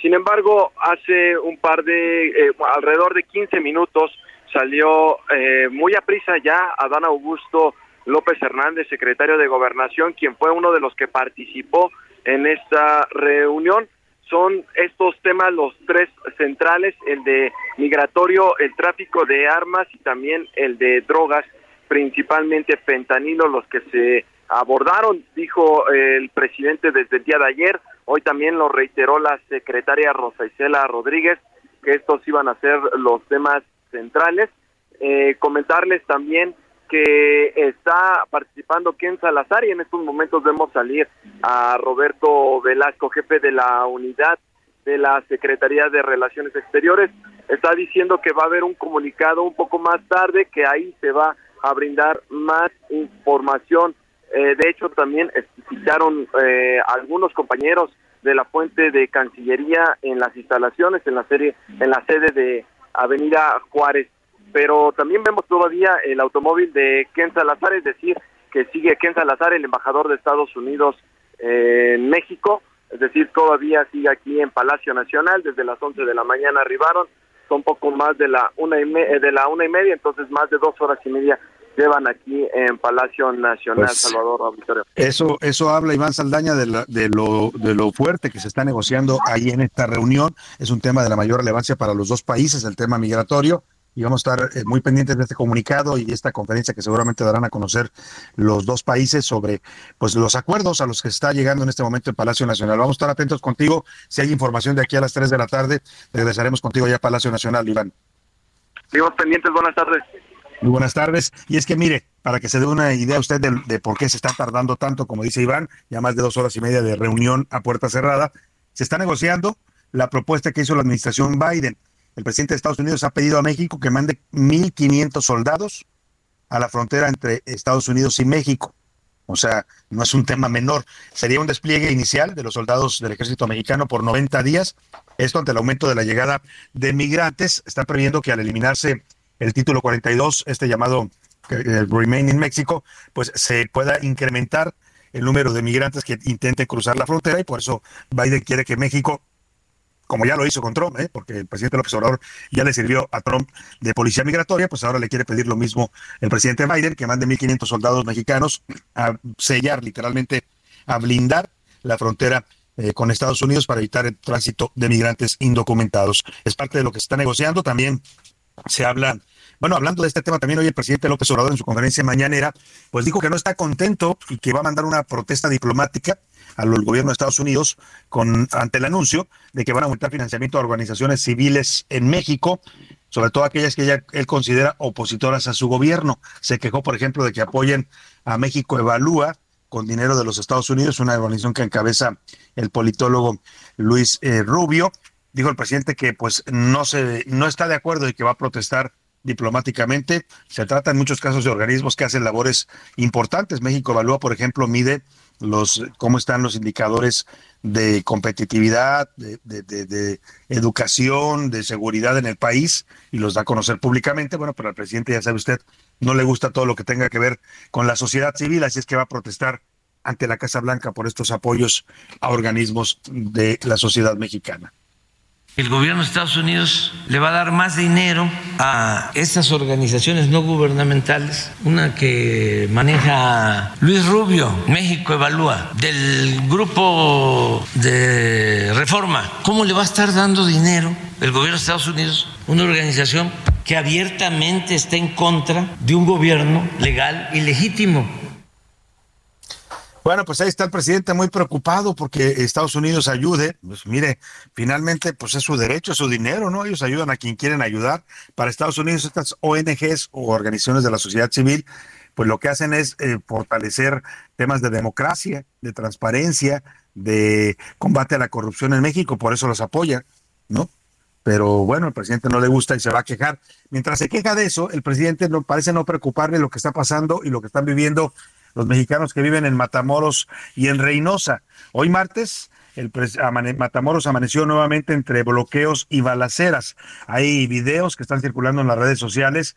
Sin embargo, hace un par de, alrededor de 15 minutos, salió eh, muy a prisa ya Adán Augusto López Hernández, secretario de Gobernación, quien fue uno de los que participó en esta reunión. Son estos temas los tres centrales, el de migratorio, el tráfico de armas y también el de drogas, principalmente fentanilo, los que se abordaron, dijo el presidente desde el día de ayer. Hoy también lo reiteró la secretaria Rosa Isela Rodríguez, que estos iban a ser los temas centrales. Eh, comentarles también que está participando Ken Salazar y en estos momentos vemos salir a Roberto Velasco, jefe de la unidad de la Secretaría de Relaciones Exteriores. Está diciendo que va a haber un comunicado un poco más tarde, que ahí se va a brindar más información. Eh, de hecho, también citaron eh, algunos compañeros de la fuente de Cancillería en las instalaciones, en la serie, en la sede de Avenida Juárez. Pero también vemos todavía el automóvil de Ken Salazar, es decir, que sigue Ken Salazar, el embajador de Estados Unidos en México, es decir, todavía sigue aquí en Palacio Nacional, desde las 11 de la mañana arribaron, son poco más de la una y, de la una y media, entonces más de dos horas y media llevan aquí en Palacio Nacional pues, Salvador Auditorio. Eso, eso habla Iván Saldaña de, de, lo, de lo fuerte que se está negociando ahí en esta reunión. Es un tema de la mayor relevancia para los dos países, el tema migratorio. y vamos a estar eh, muy pendientes de este comunicado y esta conferencia que seguramente darán a conocer los dos países sobre pues los acuerdos a los que está llegando en este momento el Palacio Nacional. Vamos a estar atentos contigo. Si hay información de aquí a las 3 de la tarde, regresaremos contigo ya a Palacio Nacional, Iván. Seguimos pendientes, buenas tardes. Muy buenas tardes. Y es que mire, para que se dé una idea usted de, de, por qué se está tardando tanto, como dice Iván, ya más de dos horas y media de reunión a puerta cerrada, se está negociando la propuesta que hizo la administración Biden el presidente de Estados Unidos ha pedido a México que mande 1.500 soldados a la frontera entre Estados Unidos y México. O sea, no es un tema menor. Sería un despliegue inicial de los soldados del ejército mexicano por 90 días. Esto ante el aumento de la llegada de migrantes. Está previendo que al eliminarse el título 42, este llamado el Remain in México, pues se pueda incrementar el número de migrantes que intenten cruzar la frontera y por eso Biden quiere que México como ya lo hizo con Trump, ¿eh? porque el presidente López Obrador ya le sirvió a Trump de policía migratoria, pues ahora le quiere pedir lo mismo el presidente Biden, que mande 1.500 soldados mexicanos a sellar, literalmente, a blindar la frontera eh, con Estados Unidos para evitar el tránsito de migrantes indocumentados. Es parte de lo que se está negociando. También se habla bueno, hablando de este tema también hoy el presidente López Obrador en su conferencia mañanera, pues dijo que no está contento y que va a mandar una protesta diplomática al gobierno de Estados Unidos con ante el anuncio de que van a aumentar financiamiento a organizaciones civiles en México, sobre todo aquellas que él considera opositoras a su gobierno. Se quejó, por ejemplo, de que apoyen a México Evalúa con dinero de los Estados Unidos, una organización que encabeza el politólogo Luis eh, Rubio. Dijo el presidente que pues no se no está de acuerdo y que va a protestar diplomáticamente. Se trata en muchos casos de organismos que hacen labores importantes. México Evalúa, por ejemplo, mide los cómo están los indicadores de competitividad, de, de, educación, de seguridad en el país y los da a conocer públicamente. Bueno, pero al presidente, ya sabe usted, no le gusta todo lo que tenga que ver con la sociedad civil, así es que va a protestar ante la Casa Blanca por estos apoyos a organismos de la sociedad mexicana el gobierno de Estados Unidos le va a dar más dinero a estas organizaciones no gubernamentales, una que maneja Luis Rubio, México Evalúa, del grupo de reforma. ¿Cómo le va a estar dando dinero el gobierno de Estados Unidos, una organización que abiertamente está en contra de un gobierno legal y legítimo? Bueno, pues ahí está el presidente muy preocupado porque Estados Unidos ayude. Pues mire, finalmente, pues es su derecho, es su dinero, ¿no? Ellos ayudan a quien quieren ayudar. Para Estados Unidos, estas ONGs o organizaciones de la sociedad civil, pues lo que hacen es eh, fortalecer temas de democracia, de transparencia, de combate a la corrupción en México, por eso los apoya, ¿no? Pero bueno, el presidente no le gusta y se va a quejar. Mientras se queja de eso, el presidente no parece no preocuparle lo que está pasando y lo que están viviendo los mexicanos que viven en Matamoros y en Reynosa. Hoy martes, el Matamoros amaneció nuevamente entre bloqueos y balaceras. Hay videos que están circulando en las redes sociales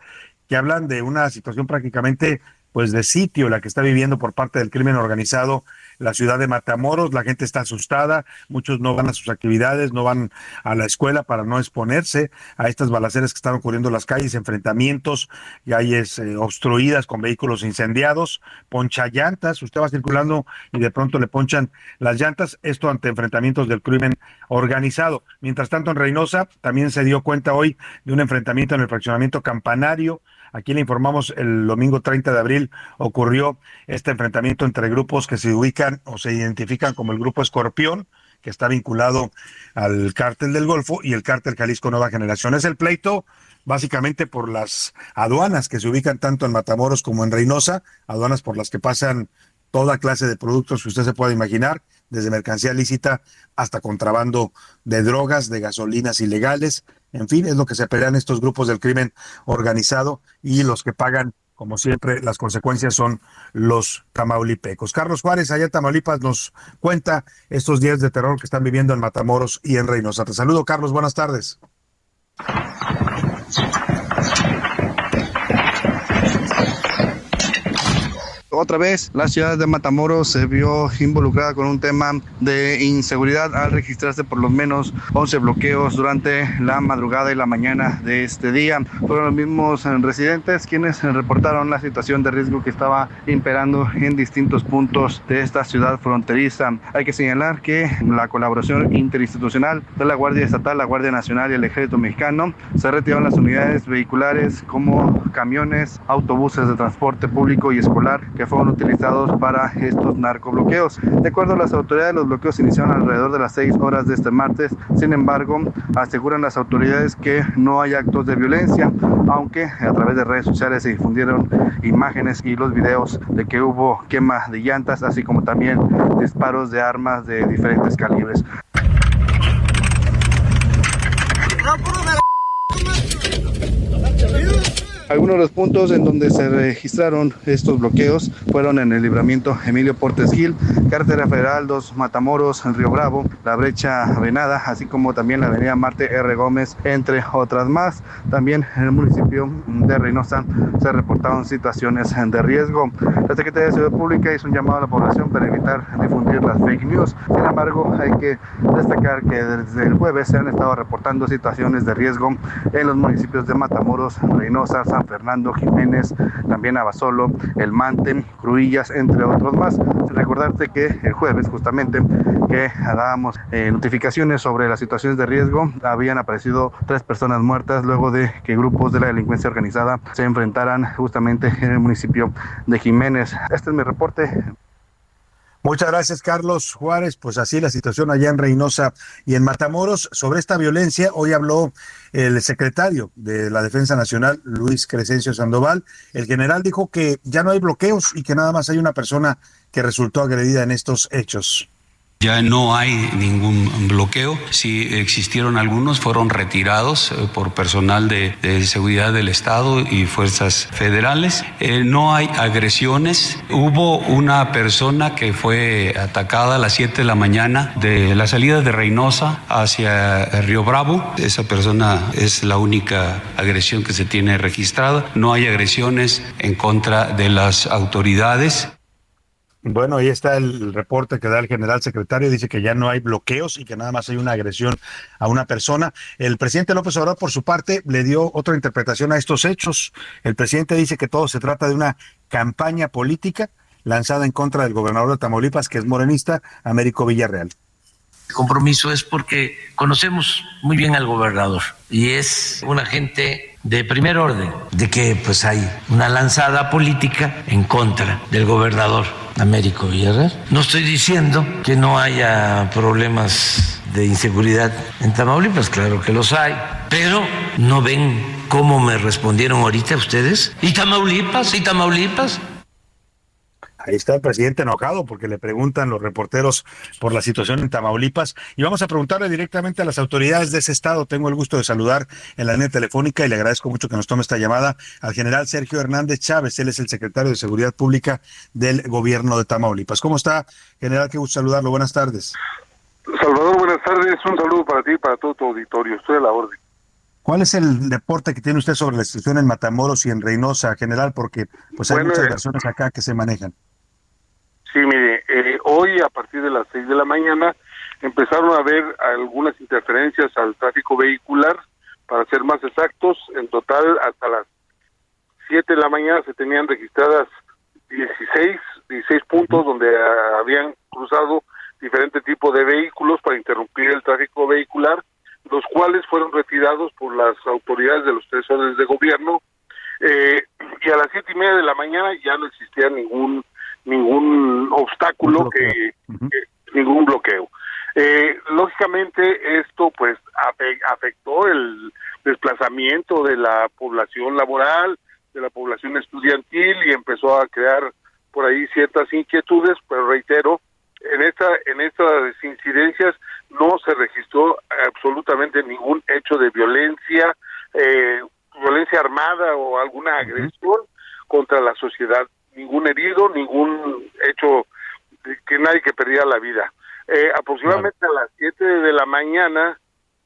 que hablan de una situación prácticamente pues de sitio la que está viviendo por parte del crimen organizado la ciudad de Matamoros, la gente está asustada, muchos no van a sus actividades, no van a la escuela para no exponerse a estas balaceras que están ocurriendo en las calles, enfrentamientos, calles eh, obstruidas con vehículos incendiados, poncha llantas, usted va circulando y de pronto le ponchan las llantas, esto ante enfrentamientos del crimen organizado. Mientras tanto, en Reynosa también se dio cuenta hoy de un enfrentamiento en el fraccionamiento campanario, Aquí le informamos el domingo 30 de abril ocurrió este enfrentamiento entre grupos que se ubican o se identifican como el grupo Escorpión, que está vinculado al cártel del Golfo y el cártel Jalisco Nueva Generación. Es el pleito básicamente por las aduanas que se ubican tanto en Matamoros como en Reynosa, aduanas por las que pasan toda clase de productos que usted se pueda imaginar, desde mercancía lícita hasta contrabando de drogas, de gasolinas ilegales, en fin, es lo que se pelean estos grupos del crimen organizado y los que pagan, como siempre, las consecuencias son los tamaulipecos. Carlos Juárez, allá en Tamaulipas, nos cuenta estos días de terror que están viviendo en Matamoros y en Reynosa. Te saludo, Carlos, buenas tardes. Otra vez la ciudad de Matamoros se vio involucrada con un tema de inseguridad al registrarse por lo menos 11 bloqueos durante la madrugada y la mañana de este día. Fueron los mismos residentes quienes reportaron la situación de riesgo que estaba imperando en distintos puntos de esta ciudad fronteriza. Hay que señalar que la colaboración interinstitucional de la Guardia Estatal, la Guardia Nacional y el Ejército Mexicano se retiraron las unidades vehiculares como camiones, autobuses de transporte público y escolar fueron utilizados para estos narcobloqueos. De acuerdo a las autoridades, los bloqueos iniciaron alrededor de las 6 horas de este martes. Sin embargo, aseguran las autoridades que no hay actos de violencia, aunque a través de redes sociales se difundieron imágenes y los videos de que hubo quema de llantas, así como también disparos de armas de diferentes calibres. Algunos de los puntos en donde se registraron estos bloqueos fueron en el libramiento Emilio Portes Gil, Carretera Federal 2 Matamoros, Río Bravo, la brecha Venada, así como también la avenida Marte R. Gómez, entre otras más. También en el municipio de Reynosa se reportaron situaciones de riesgo. La Secretaría de Seguridad Pública hizo un llamado a la población para evitar difundir las fake news. Sin embargo, hay que destacar que desde el jueves se han estado reportando situaciones de riesgo en los municipios de Matamoros, Reynosa, San Fernando, Jiménez, también Abasolo, El Mante, Cruillas, entre otros más. Recordarte que el jueves justamente que dábamos eh, notificaciones sobre las situaciones de riesgo, habían aparecido tres personas muertas luego de que grupos de la delincuencia organizada se enfrentaran justamente en el municipio de Jiménez. Este es mi reporte. Muchas gracias, Carlos Juárez. Pues así la situación allá en Reynosa y en Matamoros. Sobre esta violencia, hoy habló el secretario de la Defensa Nacional, Luis Crescencio Sandoval. El general dijo que ya no hay bloqueos y que nada más hay una persona que resultó agredida en estos hechos. Ya no hay ningún bloqueo. Si existieron algunos, fueron retirados eh, por personal de, seguridad del Estado y fuerzas federales. Eh, no hay agresiones. Hubo una persona que fue atacada a las 7 de la mañana de la salida de Reynosa hacia Río Bravo. Esa persona es la única agresión que se tiene registrada. No hay agresiones en contra de las autoridades. Bueno, ahí está el reporte que da el general secretario. Dice que ya no hay bloqueos y que nada más hay una agresión a una persona. El presidente López Obrador, por su parte, le dio otra interpretación a estos hechos. El presidente dice que todo se trata de una campaña política lanzada en contra del gobernador de Tamaulipas, que es morenista, Américo Villarreal. Compromiso es porque conocemos muy bien al gobernador y es una gente de primer orden, de que pues hay una lanzada política en contra del gobernador Américo Villarreal. No estoy diciendo que no haya problemas de inseguridad en Tamaulipas, claro que los hay, pero no ven cómo me respondieron ahorita ustedes. ¿Y Tamaulipas? ¿Y Tamaulipas? Ahí está el presidente enojado porque le preguntan los reporteros por la situación en Tamaulipas y vamos a preguntarle directamente a las autoridades de ese estado. Tengo el gusto de saludar en la línea telefónica y le agradezco mucho que nos tome esta llamada al general Sergio Hernández Chávez. Él es el secretario de Seguridad Pública del gobierno de Tamaulipas. ¿Cómo está, general? Qué gusto saludarlo. Buenas tardes. Salvador, buenas tardes. Un saludo para ti y para todo tu auditorio. Estoy a la orden. ¿Cuál es el deporte que tiene usted sobre la situación en Matamoros y en Reynosa, general? Porque pues hay muchas personas acá que se manejan. Sí, mire, eh, hoy a partir de las 6 de la mañana empezaron a haber algunas interferencias al tráfico vehicular, para ser más exactos, en total hasta las 7 de la mañana se tenían registradas 16, 16 puntos donde habían cruzado diferentes tipos de vehículos para interrumpir el tráfico vehicular, los cuales fueron retirados por las autoridades de los tres órdenes de gobierno, eh, y a las siete y media de la mañana ya no existía ningún ningún obstáculo, que, ningún bloqueo. Eh, lógicamente esto pues afectó el desplazamiento de la población laboral, de la población estudiantil y empezó a crear por ahí ciertas inquietudes, pero reitero, en esta en estas incidencias no se registró absolutamente ningún hecho de violencia, eh, violencia armada o alguna agresión contra la sociedad ningún herido, ningún hecho que nadie que perdiera la vida. Eh, aproximadamente a las 7 de la mañana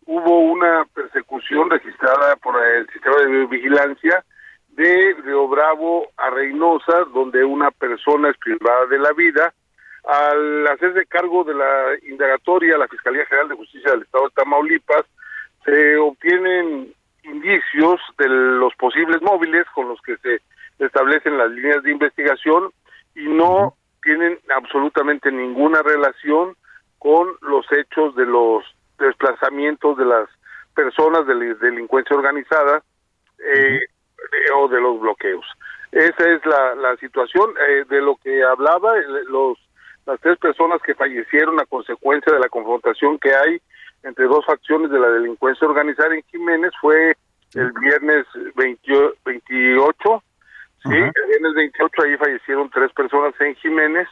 hubo una persecución registrada por el sistema de vigilancia de Río Bravo a Reynosa, donde una persona es privada de la vida. Al hacerse cargo de la indagatoria, la Fiscalía General de Justicia del Estado de Tamaulipas, se obtienen indicios de los posibles móviles con los que se establecen las líneas de investigación y no tienen absolutamente ninguna relación con los hechos de los desplazamientos de las personas de la delincuencia organizada eh, o de los bloqueos. Esa es la, la situación eh, de lo que hablaba los las tres personas que fallecieron a consecuencia de la confrontación que hay entre dos facciones de la delincuencia organizada en Jiménez fue el viernes 28, sí, el viernes 28 ahí fallecieron tres personas en Jiménez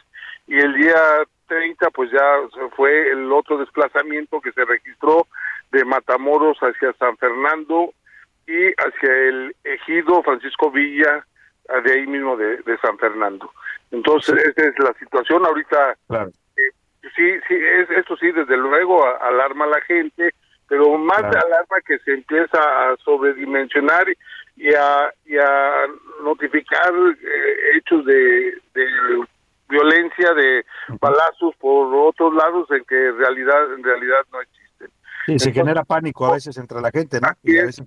y el día 30 pues ya fue el otro desplazamiento que se registró de Matamoros hacia San Fernando y hacia el ejido Francisco Villa de ahí mismo de, San Fernando. Entonces, esa es la situación ahorita. Claro. Eh, sí, sí, es, esto sí, desde luego alarma a la gente, pero más de alarma que se empieza a sobredimensionar y a, y a notificar eh, hechos de, de violencia, de balazos por otros lados en que en realidad, en realidad no existen. Sí, se genera pánico a veces entre la gente, ¿no? Y a veces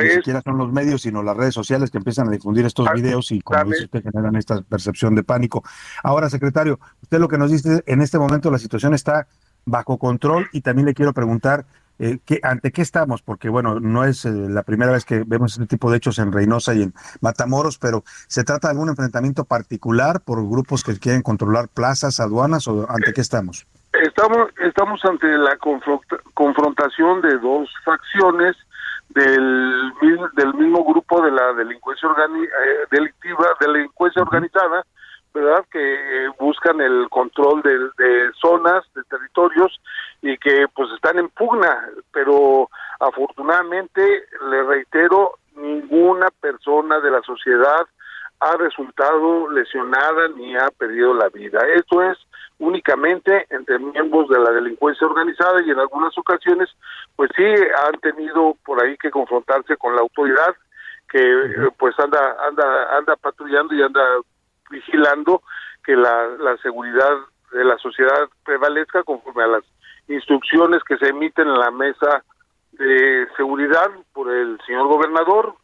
ni siquiera son los medios, sino las redes sociales que empiezan a difundir estos videos y como dice usted, generan esta percepción de pánico. Ahora, secretario, usted lo que nos dice, en este momento la situación está bajo control y también le quiero preguntar eh, que, ante qué estamos, porque bueno, no es eh, la primera vez que vemos este tipo de hechos en Reynosa y en Matamoros, pero ¿se trata de algún enfrentamiento particular por grupos que quieren controlar plazas, aduanas o ante qué estamos? Estamos, estamos ante la confrontación de dos facciones del, del mismo grupo de la delincuencia eh, delictiva, delincuencia organizada, ¿verdad? Que buscan el control de, de, zonas, de territorios y que pues están en pugna, pero afortunadamente, le reitero, ninguna persona de la sociedad ha resultado lesionada ni ha perdido la vida. Esto es únicamente entre miembros de la delincuencia organizada y en algunas ocasiones pues sí han tenido por ahí que confrontarse con la autoridad que eh, pues anda anda anda patrullando y anda vigilando que la, la seguridad de la sociedad prevalezca conforme a las instrucciones que se emiten en la mesa de seguridad por el señor gobernador,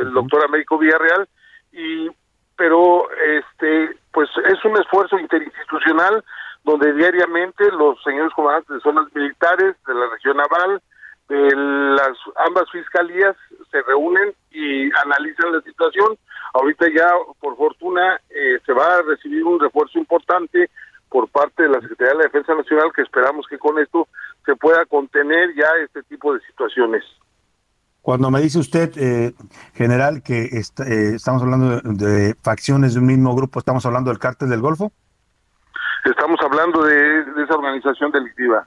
el doctor Américo Villarreal, y pero este pues es un esfuerzo interinstitucional donde diariamente los señores comandantes de zonas militares de la región naval las ambas fiscalías se reúnen y analizan la situación. Ahorita ya, por fortuna, eh, se va a recibir un refuerzo importante por parte de la Secretaría de la Defensa Nacional que esperamos que con esto se pueda contener ya este tipo de situaciones. Cuando me dice usted, eh, general, que eh, estamos hablando de, facciones de un mismo grupo, ¿estamos hablando del cártel del Golfo? Estamos hablando de, esa organización delictiva.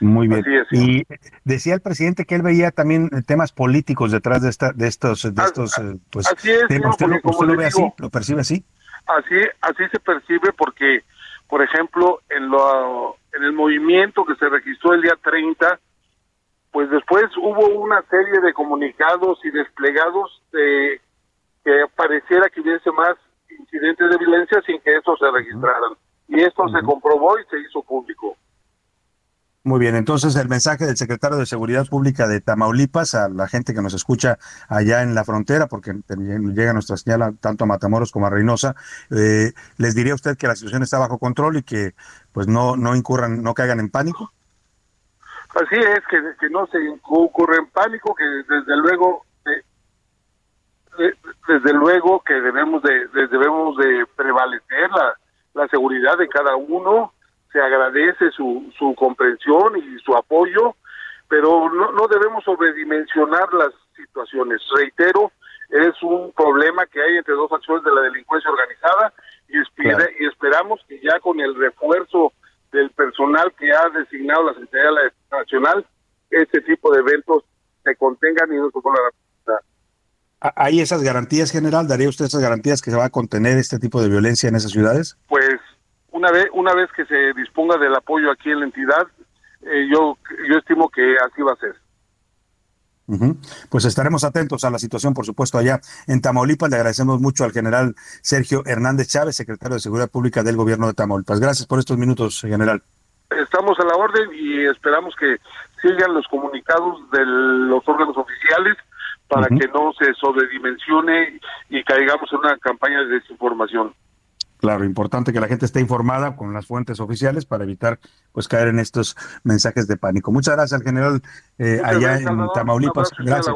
Muy bien. Y decía el presidente que él veía también temas políticos detrás de esta, de estos, de estos, eh, pues, ¿Usted, lo, ve así? ¿Lo percibe así? Así, así se percibe porque, por ejemplo, en lo, en el movimiento que se registró el día 30, pues después hubo una serie de comunicados y desplegados de que pareciera que hubiese más incidentes de violencia sin que estos se registraran. Y esto se comprobó y se hizo público. Muy bien, entonces el mensaje del secretario de Seguridad Pública de Tamaulipas a la gente que nos escucha allá en la frontera, porque llega nuestra señal tanto a Matamoros como a Reynosa, eh, les diría usted que la situación está bajo control y que pues no, no incurran, no caigan en pánico. Así es, que, no se ocurre en pánico, que desde luego, desde luego que debemos de, debemos de prevalecer la, la seguridad de cada uno, se agradece su, su comprensión y su apoyo, pero no, no debemos sobredimensionar las situaciones. Reitero, es un problema que hay entre dos acciones de la delincuencia organizada y, y esperamos que ya con el refuerzo del personal que ha designado la Secretaría de la Defensa Nacional, este tipo de eventos se contengan y no se vuelvan a ¿Hay esas garantías, general? ¿Daría usted esas garantías que se va a contener este tipo de violencia en esas ciudades? Pues una vez, una vez que se disponga del apoyo aquí en la entidad, eh, yo, yo estimo que así va a ser. Pues estaremos atentos a la situación, por supuesto, allá en Tamaulipas. Le agradecemos mucho al general Sergio Hernández Chávez, secretario de Seguridad Pública del Gobierno de Tamaulipas. Gracias por estos minutos, general. Estamos a la orden y esperamos que sigan los comunicados de los órganos oficiales para que no se sobredimensione y caigamos en una campaña de desinformación. Claro, importante que la gente esté informada con las fuentes oficiales para evitar pues caer en estos mensajes de pánico. Muchas gracias al general eh, allá en Tamaulipas. Gracias.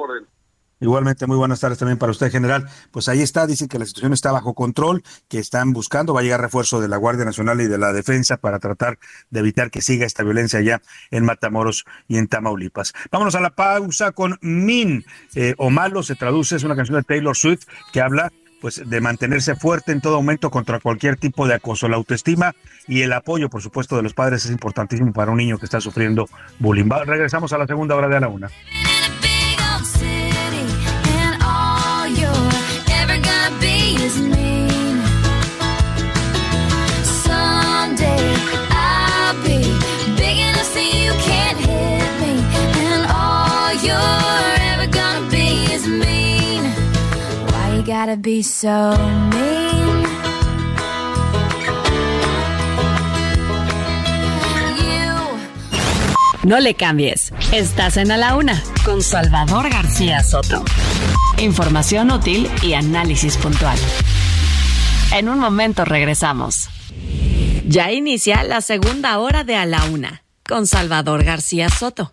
Igualmente, muy buenas tardes también para usted, general. Pues ahí está, dice que la situación está bajo control, que están buscando, va a llegar refuerzo de la Guardia Nacional y de la Defensa para tratar de evitar que siga esta violencia allá en Matamoros y en Tamaulipas. Vámonos a la pausa con Min, eh, o Malo se traduce, es una canción de Taylor Swift que habla pues de mantenerse fuerte en todo momento contra cualquier tipo de acoso. La autoestima y el apoyo, por supuesto, de los padres es importantísimo para un niño que está sufriendo bullying. regresamos a la segunda hora de a la una. No le cambies. Estás en A la Una con Salvador García Soto. Información útil y análisis puntual. En un momento regresamos. Ya inicia la segunda hora de A la Una con Salvador García Soto.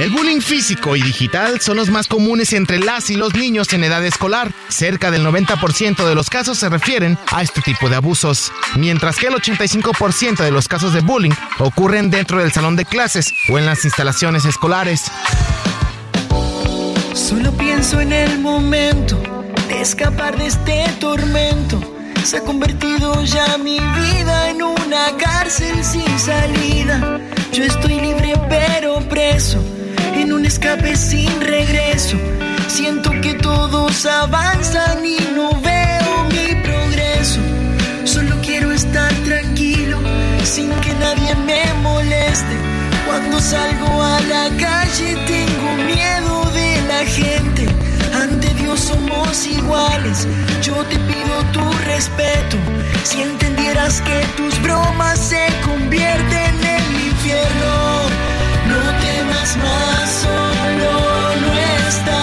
El bullying físico y digital son los más comunes entre las y los niños en edad escolar. Cerca del 90% de los casos se refieren a este tipo de abusos, mientras que el 85% de los casos de bullying ocurren dentro del salón de clases o en las instalaciones escolares. Solo pienso en el momento de escapar de este tormento. Se ha convertido ya mi vida en una cárcel sin salida. Yo estoy libre pero preso escape sin regreso. Siento que todos avanzan y no veo mi progreso. Solo quiero estar tranquilo, sin que nadie me moleste. Cuando salgo a la calle tengo miedo de la gente. Ante Dios somos iguales, yo te pido tu respeto. Si entendieras que tus bromas se convierten en mi infierno no más, solo no estás.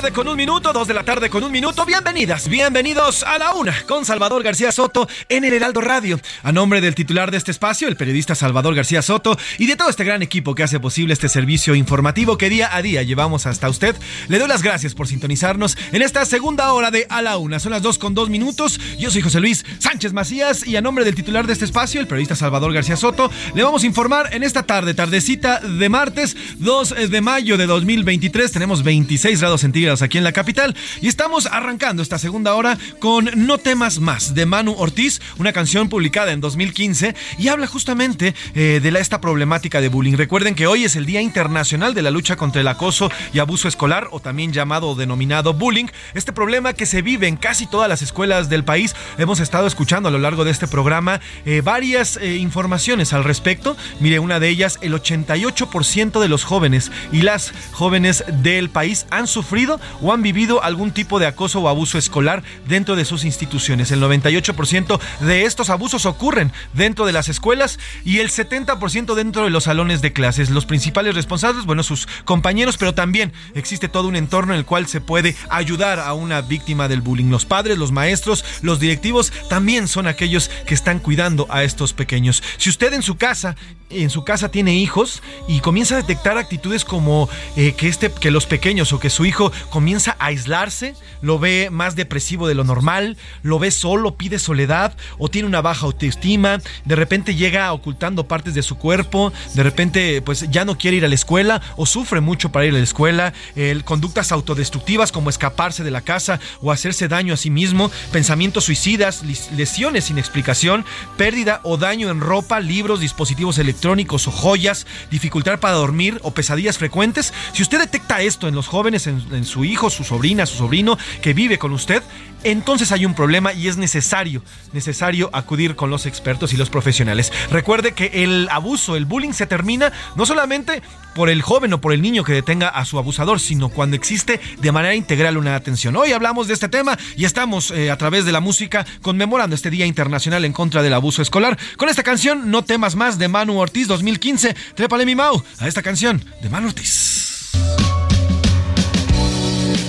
Tarde con un minuto, dos de la tarde con un minuto. Bienvenidas, bienvenidos a la una con Salvador García Soto en el Heraldo Radio. A nombre del titular de este espacio, el periodista Salvador García Soto, y de todo este gran equipo que hace posible este servicio informativo que día a día llevamos hasta usted, le doy las gracias por sintonizarnos en esta segunda hora de A la Una. Son las dos con dos minutos. Yo soy José Luis Sánchez Macías y a nombre del titular de este espacio, el periodista Salvador García Soto, le vamos a informar en esta tarde, tardecita de martes 2 de mayo de 2023. Tenemos 26 grados centígrados aquí en la capital y estamos arrancando esta segunda hora con No temas más de Manu Ortiz, una canción publicada en 2015 y habla justamente eh, de la, esta problemática de bullying. Recuerden que hoy es el Día Internacional de la Lucha contra el Acoso y Abuso Escolar o también llamado o denominado bullying. Este problema que se vive en casi todas las escuelas del país. Hemos estado escuchando a lo largo de este programa eh, varias eh, informaciones al respecto. Mire, una de ellas, el 88% de los jóvenes y las jóvenes del país han sufrido o han vivido algún tipo de acoso o abuso escolar dentro de sus instituciones. El 98% de estos abusos ocurren dentro de las escuelas y el 70% dentro de los salones de clases. Los principales responsables, bueno, sus compañeros, pero también existe todo un entorno en el cual se puede ayudar a una víctima del bullying. Los padres, los maestros, los directivos también son aquellos que están cuidando a estos pequeños. Si usted en su casa en su casa tiene hijos y comienza a detectar actitudes como eh, que este que los pequeños o que su hijo comienza a aislarse, lo ve más depresivo de lo normal, lo ve solo, pide soledad o tiene una baja autoestima, de repente llega ocultando partes de su cuerpo, de repente pues ya no quiere ir a la escuela o sufre mucho para ir a la escuela, el, conductas autodestructivas como escaparse de la casa o hacerse daño a sí mismo, pensamientos suicidas, lesiones sin explicación, pérdida o daño en ropa, libros, dispositivos electrónicos o joyas, dificultad para dormir o pesadillas frecuentes. Si usted detecta esto en los jóvenes, en, su hijo, su sobrina, su sobrino que vive con usted, entonces hay un problema y es necesario, necesario acudir con los expertos y los profesionales. Recuerde que el abuso, el bullying se termina no solamente por el joven o por el niño que detenga a su abusador, sino cuando existe de manera integral una atención. Hoy hablamos de este tema y estamos eh, a través de la música conmemorando este Día Internacional en contra del abuso escolar con esta canción No temas más de Manu Ortiz 2015. Trépale mi Mau a esta canción de Manu Ortiz.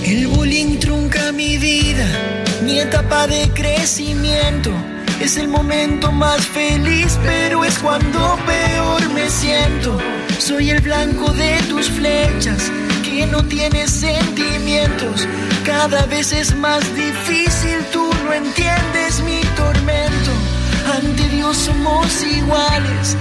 El bullying trunca mi vida, mi etapa de crecimiento. Es el momento más feliz, pero es cuando peor me siento. Soy el blanco de tus flechas, que no tienes sentimientos. Cada vez es más difícil, tú no entiendes mi tormento. Ante Somos iguales.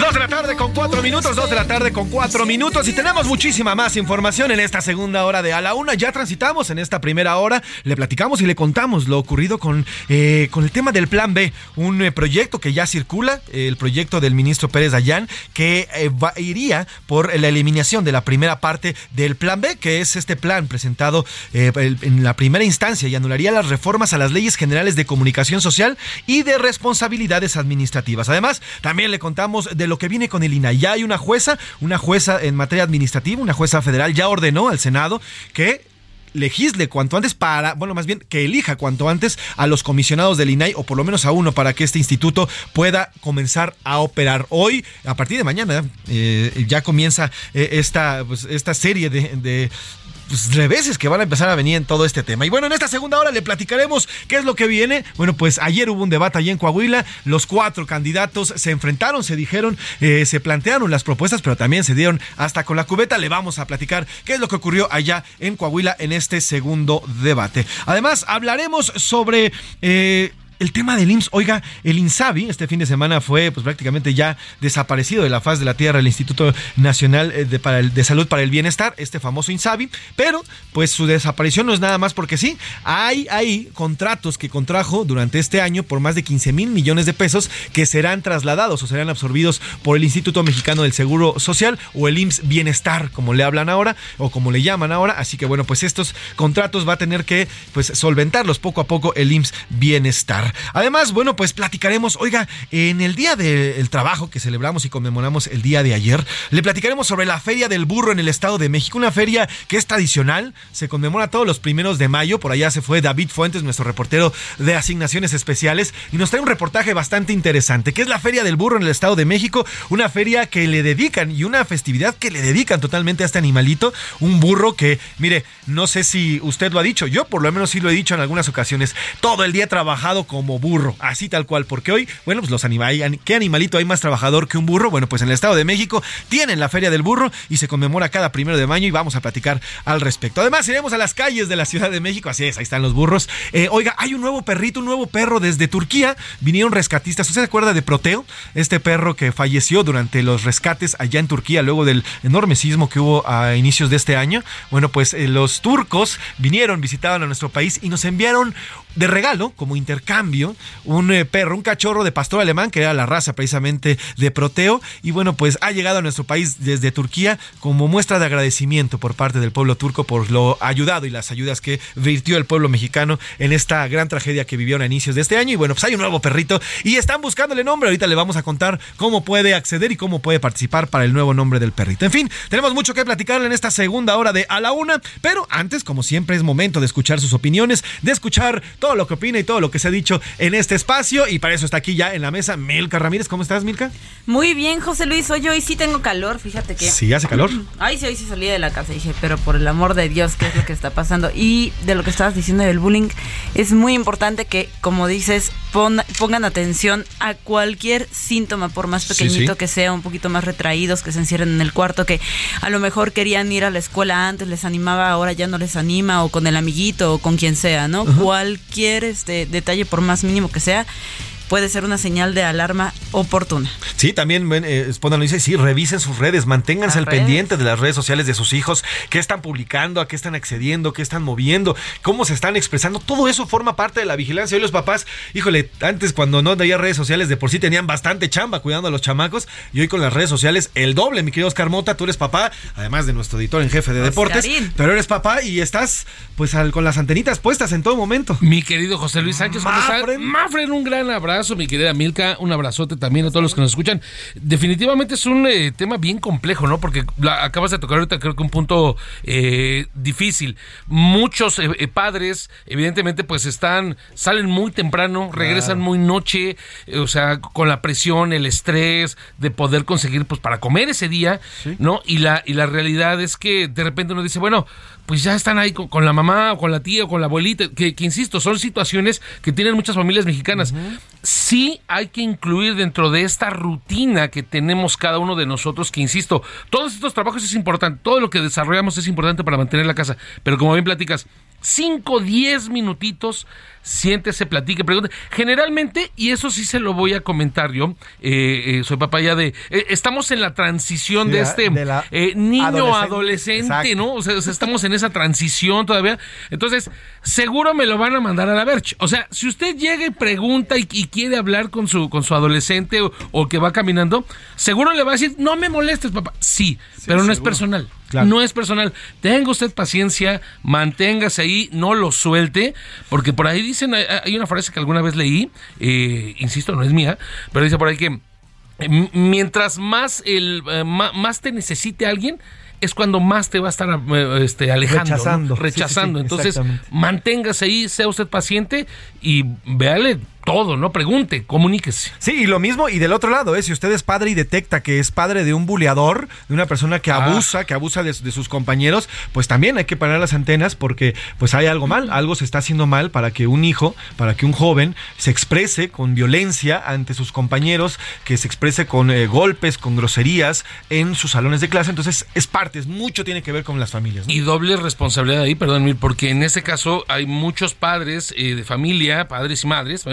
Dos de la tarde con cuatro minutos, dos de la tarde con cuatro minutos y tenemos muchísima más información en esta segunda hora de A la Una. Ya transitamos en esta primera hora, le platicamos y le contamos lo ocurrido con, eh, con el tema del Plan B, un eh, proyecto que ya circula, el proyecto del ministro Pérez Dayán, que eh, iría por la eliminación de la primera parte del Plan B, que es este plan presentado en la primera instancia y anularía las reformas a las leyes generales de comunicación social y de responsabilidad habilidades administrativas. Además, también le contamos de lo que viene con el INAI. Ya hay una jueza, una jueza en materia administrativa, una jueza federal, ya ordenó al Senado que legisle cuanto antes para, bueno, más bien que elija cuanto antes a los comisionados del INAI o por lo menos a uno para que este instituto pueda comenzar a operar. Hoy, a partir de mañana, eh, ya comienza eh, esta, pues, esta serie de, pues, reveses que van a empezar a venir en todo este tema. Y bueno, en esta segunda hora le platicaremos qué es lo que viene. Bueno, pues ayer hubo un debate allí en Coahuila. Los cuatro candidatos se enfrentaron, se dijeron, eh, se plantearon las propuestas, pero también se dieron hasta con la cubeta. Le vamos a platicar qué es lo que ocurrió allá en Coahuila en este segundo debate. Además, hablaremos sobre... Eh, el tema del IMSS, oiga, el INSABI este fin de semana fue pues prácticamente ya desaparecido de la faz de la tierra el Instituto Nacional eh, de, para de Salud para el Bienestar, este famoso INSABI, pero pues su desaparición no es nada más porque sí, hay, hay contratos que contrajo durante este año por más de 15 mil millones de pesos que serán trasladados o serán absorbidos por el Instituto Mexicano del Seguro Social o el IMSS Bienestar, como le hablan ahora o como le llaman ahora, así que bueno, pues estos contratos va a tener que pues solventarlos poco a poco el IMSS Bienestar. Además, bueno, pues platicaremos, oiga, en el Día del Trabajo que celebramos y conmemoramos el día de ayer, le platicaremos sobre la Feria del Burro en el Estado de México, una feria que es tradicional, se conmemora todos los primeros de mayo, por allá se fue David Fuentes, nuestro reportero de asignaciones especiales, y nos trae un reportaje bastante interesante, que es la Feria del Burro en el Estado de México, una feria que le dedican y una festividad que le dedican totalmente a este animalito, un burro que, mire, no sé si usted lo ha dicho, yo por lo menos sí lo he dicho en algunas ocasiones, todo el día he trabajado con como burro, así tal cual, porque hoy, bueno, pues los animales, ¿qué animalito hay más trabajador que un burro? Bueno, pues en el Estado de México tienen la Feria del Burro y se conmemora cada primero de mayo y vamos a platicar al respecto. Además, iremos a las calles de la Ciudad de México, así es, ahí están los burros. Eh, oiga, hay un nuevo perrito, un nuevo perro desde Turquía, vinieron rescatistas, ¿usted se acuerda de Proteo? Este perro que falleció durante los rescates allá en Turquía luego del enorme sismo que hubo a inicios de este año. Bueno, pues eh, los turcos vinieron, visitaban a nuestro país y nos enviaron de regalo, como intercambio, un eh, perro, un cachorro de pastor alemán, que era la raza precisamente de Proteo. Y bueno, pues ha llegado a nuestro país desde Turquía como muestra de agradecimiento por parte del pueblo turco por lo ayudado y las ayudas que virtió el pueblo mexicano en esta gran tragedia que vivieron a inicios de este año. Y bueno, pues hay un nuevo perrito y están buscándole nombre. Ahorita le vamos a contar cómo puede acceder y cómo puede participar para el nuevo nombre del perrito. En fin, tenemos mucho que platicarle en esta segunda hora de A la Una, pero antes, como siempre, es momento de escuchar sus opiniones, de escuchar todo lo que opina y todo lo que se ha dicho en este espacio. Y para eso está aquí ya en la mesa Milka Ramírez. ¿Cómo estás, Milka? Muy bien, José Luis. Hoy, hoy sí tengo calor, fíjate que. Sí, hace calor. Ay, sí, hoy sí salí de la casa. Y dije, pero por el amor de Dios, ¿qué es lo que está pasando? Y de lo que estabas diciendo del bullying, es muy importante que, como dices, pongan atención a cualquier síntoma, por más pequeñito que sea, un poquito más retraídos, que se encierren en el cuarto, que a lo mejor querían ir a la escuela antes, les animaba, ahora ya no les anima, o con el amiguito, o con quien sea, ¿no? Cualquier este, detalle, por más mínimo que sea, puede ser una señal de alarma oportuna. Sí, también eh, lo dice, sí, revisen sus redes, manténganse al pendiente de las redes sociales de sus hijos, qué están publicando, a qué están accediendo, qué están moviendo, cómo se están expresando, todo eso forma parte de la vigilancia. Hoy los papás, híjole, antes cuando no había redes sociales de por sí tenían bastante chamba cuidando a los chamacos y hoy con las redes sociales el doble, mi querido Oscar Mota, tú eres papá, además de nuestro editor en jefe de deportes, pero eres papá y estás pues con las antenitas puestas en todo momento. Mi querido José Luis Sánchez, Mafren, un gran abrazo mi querida Milka. Un abrazote también a todos los que nos escuchan. Definitivamente es un eh, tema bien complejo, ¿no? Porque acabas de tocar ahorita creo que un punto eh, difícil. Muchos eh, padres, evidentemente, pues están, salen muy temprano, regresan muy noche, o sea, con la presión, el estrés de poder conseguir, pues, para comer ese día, ¿no? Y la, y la realidad es que de repente uno dice, bueno, pues ya están ahí con, la mamá o con la tía o con la abuelita, que, insisto, son situaciones que tienen muchas familias mexicanas. Sí hay que incluir dentro de esta rutina que tenemos cada uno de nosotros, que insisto, todos estos trabajos es importante, todo lo que desarrollamos es importante para mantener la casa, pero como bien platicas, 5, 10 minutitos, siéntese, platique, pregunte. Generalmente, y eso sí se lo voy a comentar yo, eh, eh, soy papá ya de... Eh, estamos en la transición de este niño adolescente, ¿no? O sea, estamos en esa transición todavía. Entonces, seguro me lo van a mandar a la verge. O sea, si usted llega y pregunta y, quiere hablar con su, con su adolescente o, que va caminando, seguro le va a decir, no me molestes, papá. Sí, pero no es personal. No es personal. Tenga usted paciencia, manténgase ahí, no lo suelte, porque por ahí dicen, hay una frase que alguna vez leí, eh, insisto, no es mía, pero dice por ahí que mientras más, el, eh, más te necesite alguien, es cuando más te va a estar este, alejando, rechazando. rechazando. Entonces, manténgase ahí, sea usted paciente y véale todo, ¿no? Pregunte, comuníquese. Sí, y lo mismo, y del otro lado, ¿eh? si usted es padre y detecta que es padre de un buleador, de una persona que ah. abusa, que abusa de, sus compañeros, pues también hay que parar las antenas porque pues hay algo mal, algo se está haciendo mal para que un hijo, para que un joven se exprese con violencia ante sus compañeros, que se exprese con eh, golpes, con groserías en sus salones de clase. Entonces, es parte, mucho tiene que ver con las familias. Y doble responsabilidad ahí, perdón, porque en ese caso hay muchos padres eh, de familia, padres y madres,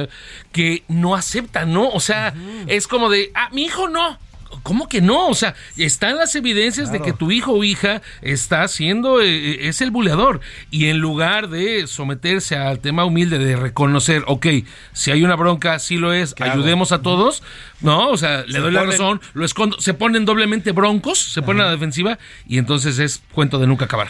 que no aceptan, ¿no? O sea, es como de, ah, mi hijo no. ¿Cómo que no? O sea, están las evidencias de que tu hijo o hija está siendo, eh, eh, es el buleador. Y en lugar de someterse al tema humilde de reconocer, ok, si hay una bronca, sí lo es, ayudemos a todos, ¿no? O sea, le doy la razón, lo escondo, se ponen doblemente broncos, se ponen a la defensiva y entonces es cuento de nunca acabar.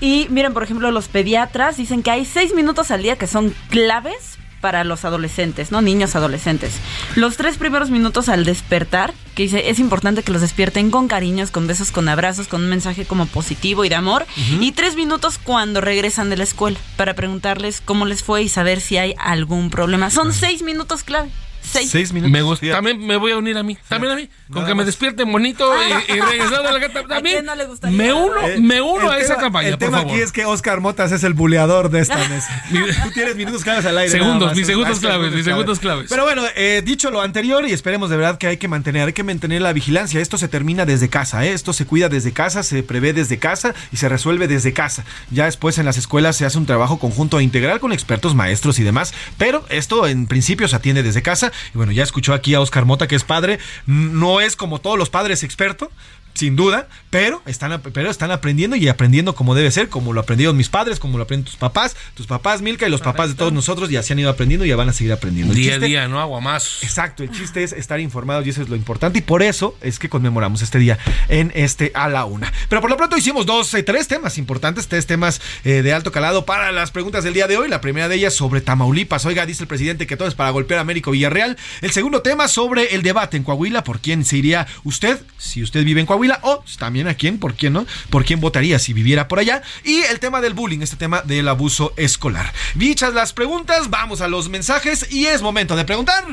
Y miren, por ejemplo, los pediatras dicen que hay seis minutos al día que son claves para los adolescentes, ¿no? Niños adolescentes. Los tres primeros minutos al despertar, que dice, es importante que los despierten con cariños, con besos, con abrazos, con un mensaje como positivo y de amor. Y tres minutos cuando regresan de la escuela, para preguntarles cómo les fue y saber si hay algún problema. Son seis minutos clave. Seis. minutos. Me gusta. También me voy a unir a mí. También a mí. Con que me despierten bonito y, y regresando a la gata. También. No le me uno, me uno a esa campaña. El tema aquí es que Oscar Motas es el buleador de esta mesa. Tú tienes minutos claves al aire. Segundos, mis segundos claves, mis segundos claves. Pero bueno, eh, dicho lo anterior, y esperemos de verdad que hay que mantener, hay que mantener la vigilancia. Esto se termina desde casa, ¿eh? Esto se cuida desde casa, se prevé desde casa y se resuelve desde casa. Ya después en las escuelas se hace un trabajo conjunto e integral con expertos, maestros y demás. Pero esto en principio se atiende desde casa. Y bueno, ya escuchó aquí a Oscar Mota, que es padre. No es como todos los padres experto, sin duda, pero están, pero están aprendiendo y aprendiendo como debe ser, como lo aprendieron mis padres, como lo aprenden tus papás, tus papás, Milka, y los papás de todos nosotros, y así han ido aprendiendo y ya van a seguir aprendiendo. día a día, no agua más. Exacto, el chiste es estar informados y eso es lo importante, y por eso es que conmemoramos este día en este a la una. Pero por lo pronto hicimos dos, eh, tres temas importantes, tres temas eh, de alto calado para las preguntas del día de hoy. La primera de ellas sobre Tamaulipas. Oiga, dice el presidente que todo es para golpear a Américo Villarreal. El segundo tema sobre el debate en Coahuila, por quién se iría usted, si usted vive en Coahuila, o también a quién, por quién no, por quién votaría si viviera por allá. Y el tema del bullying, este tema del abuso escolar. Dichas las preguntas, vamos a los mensajes y es momento de preguntar.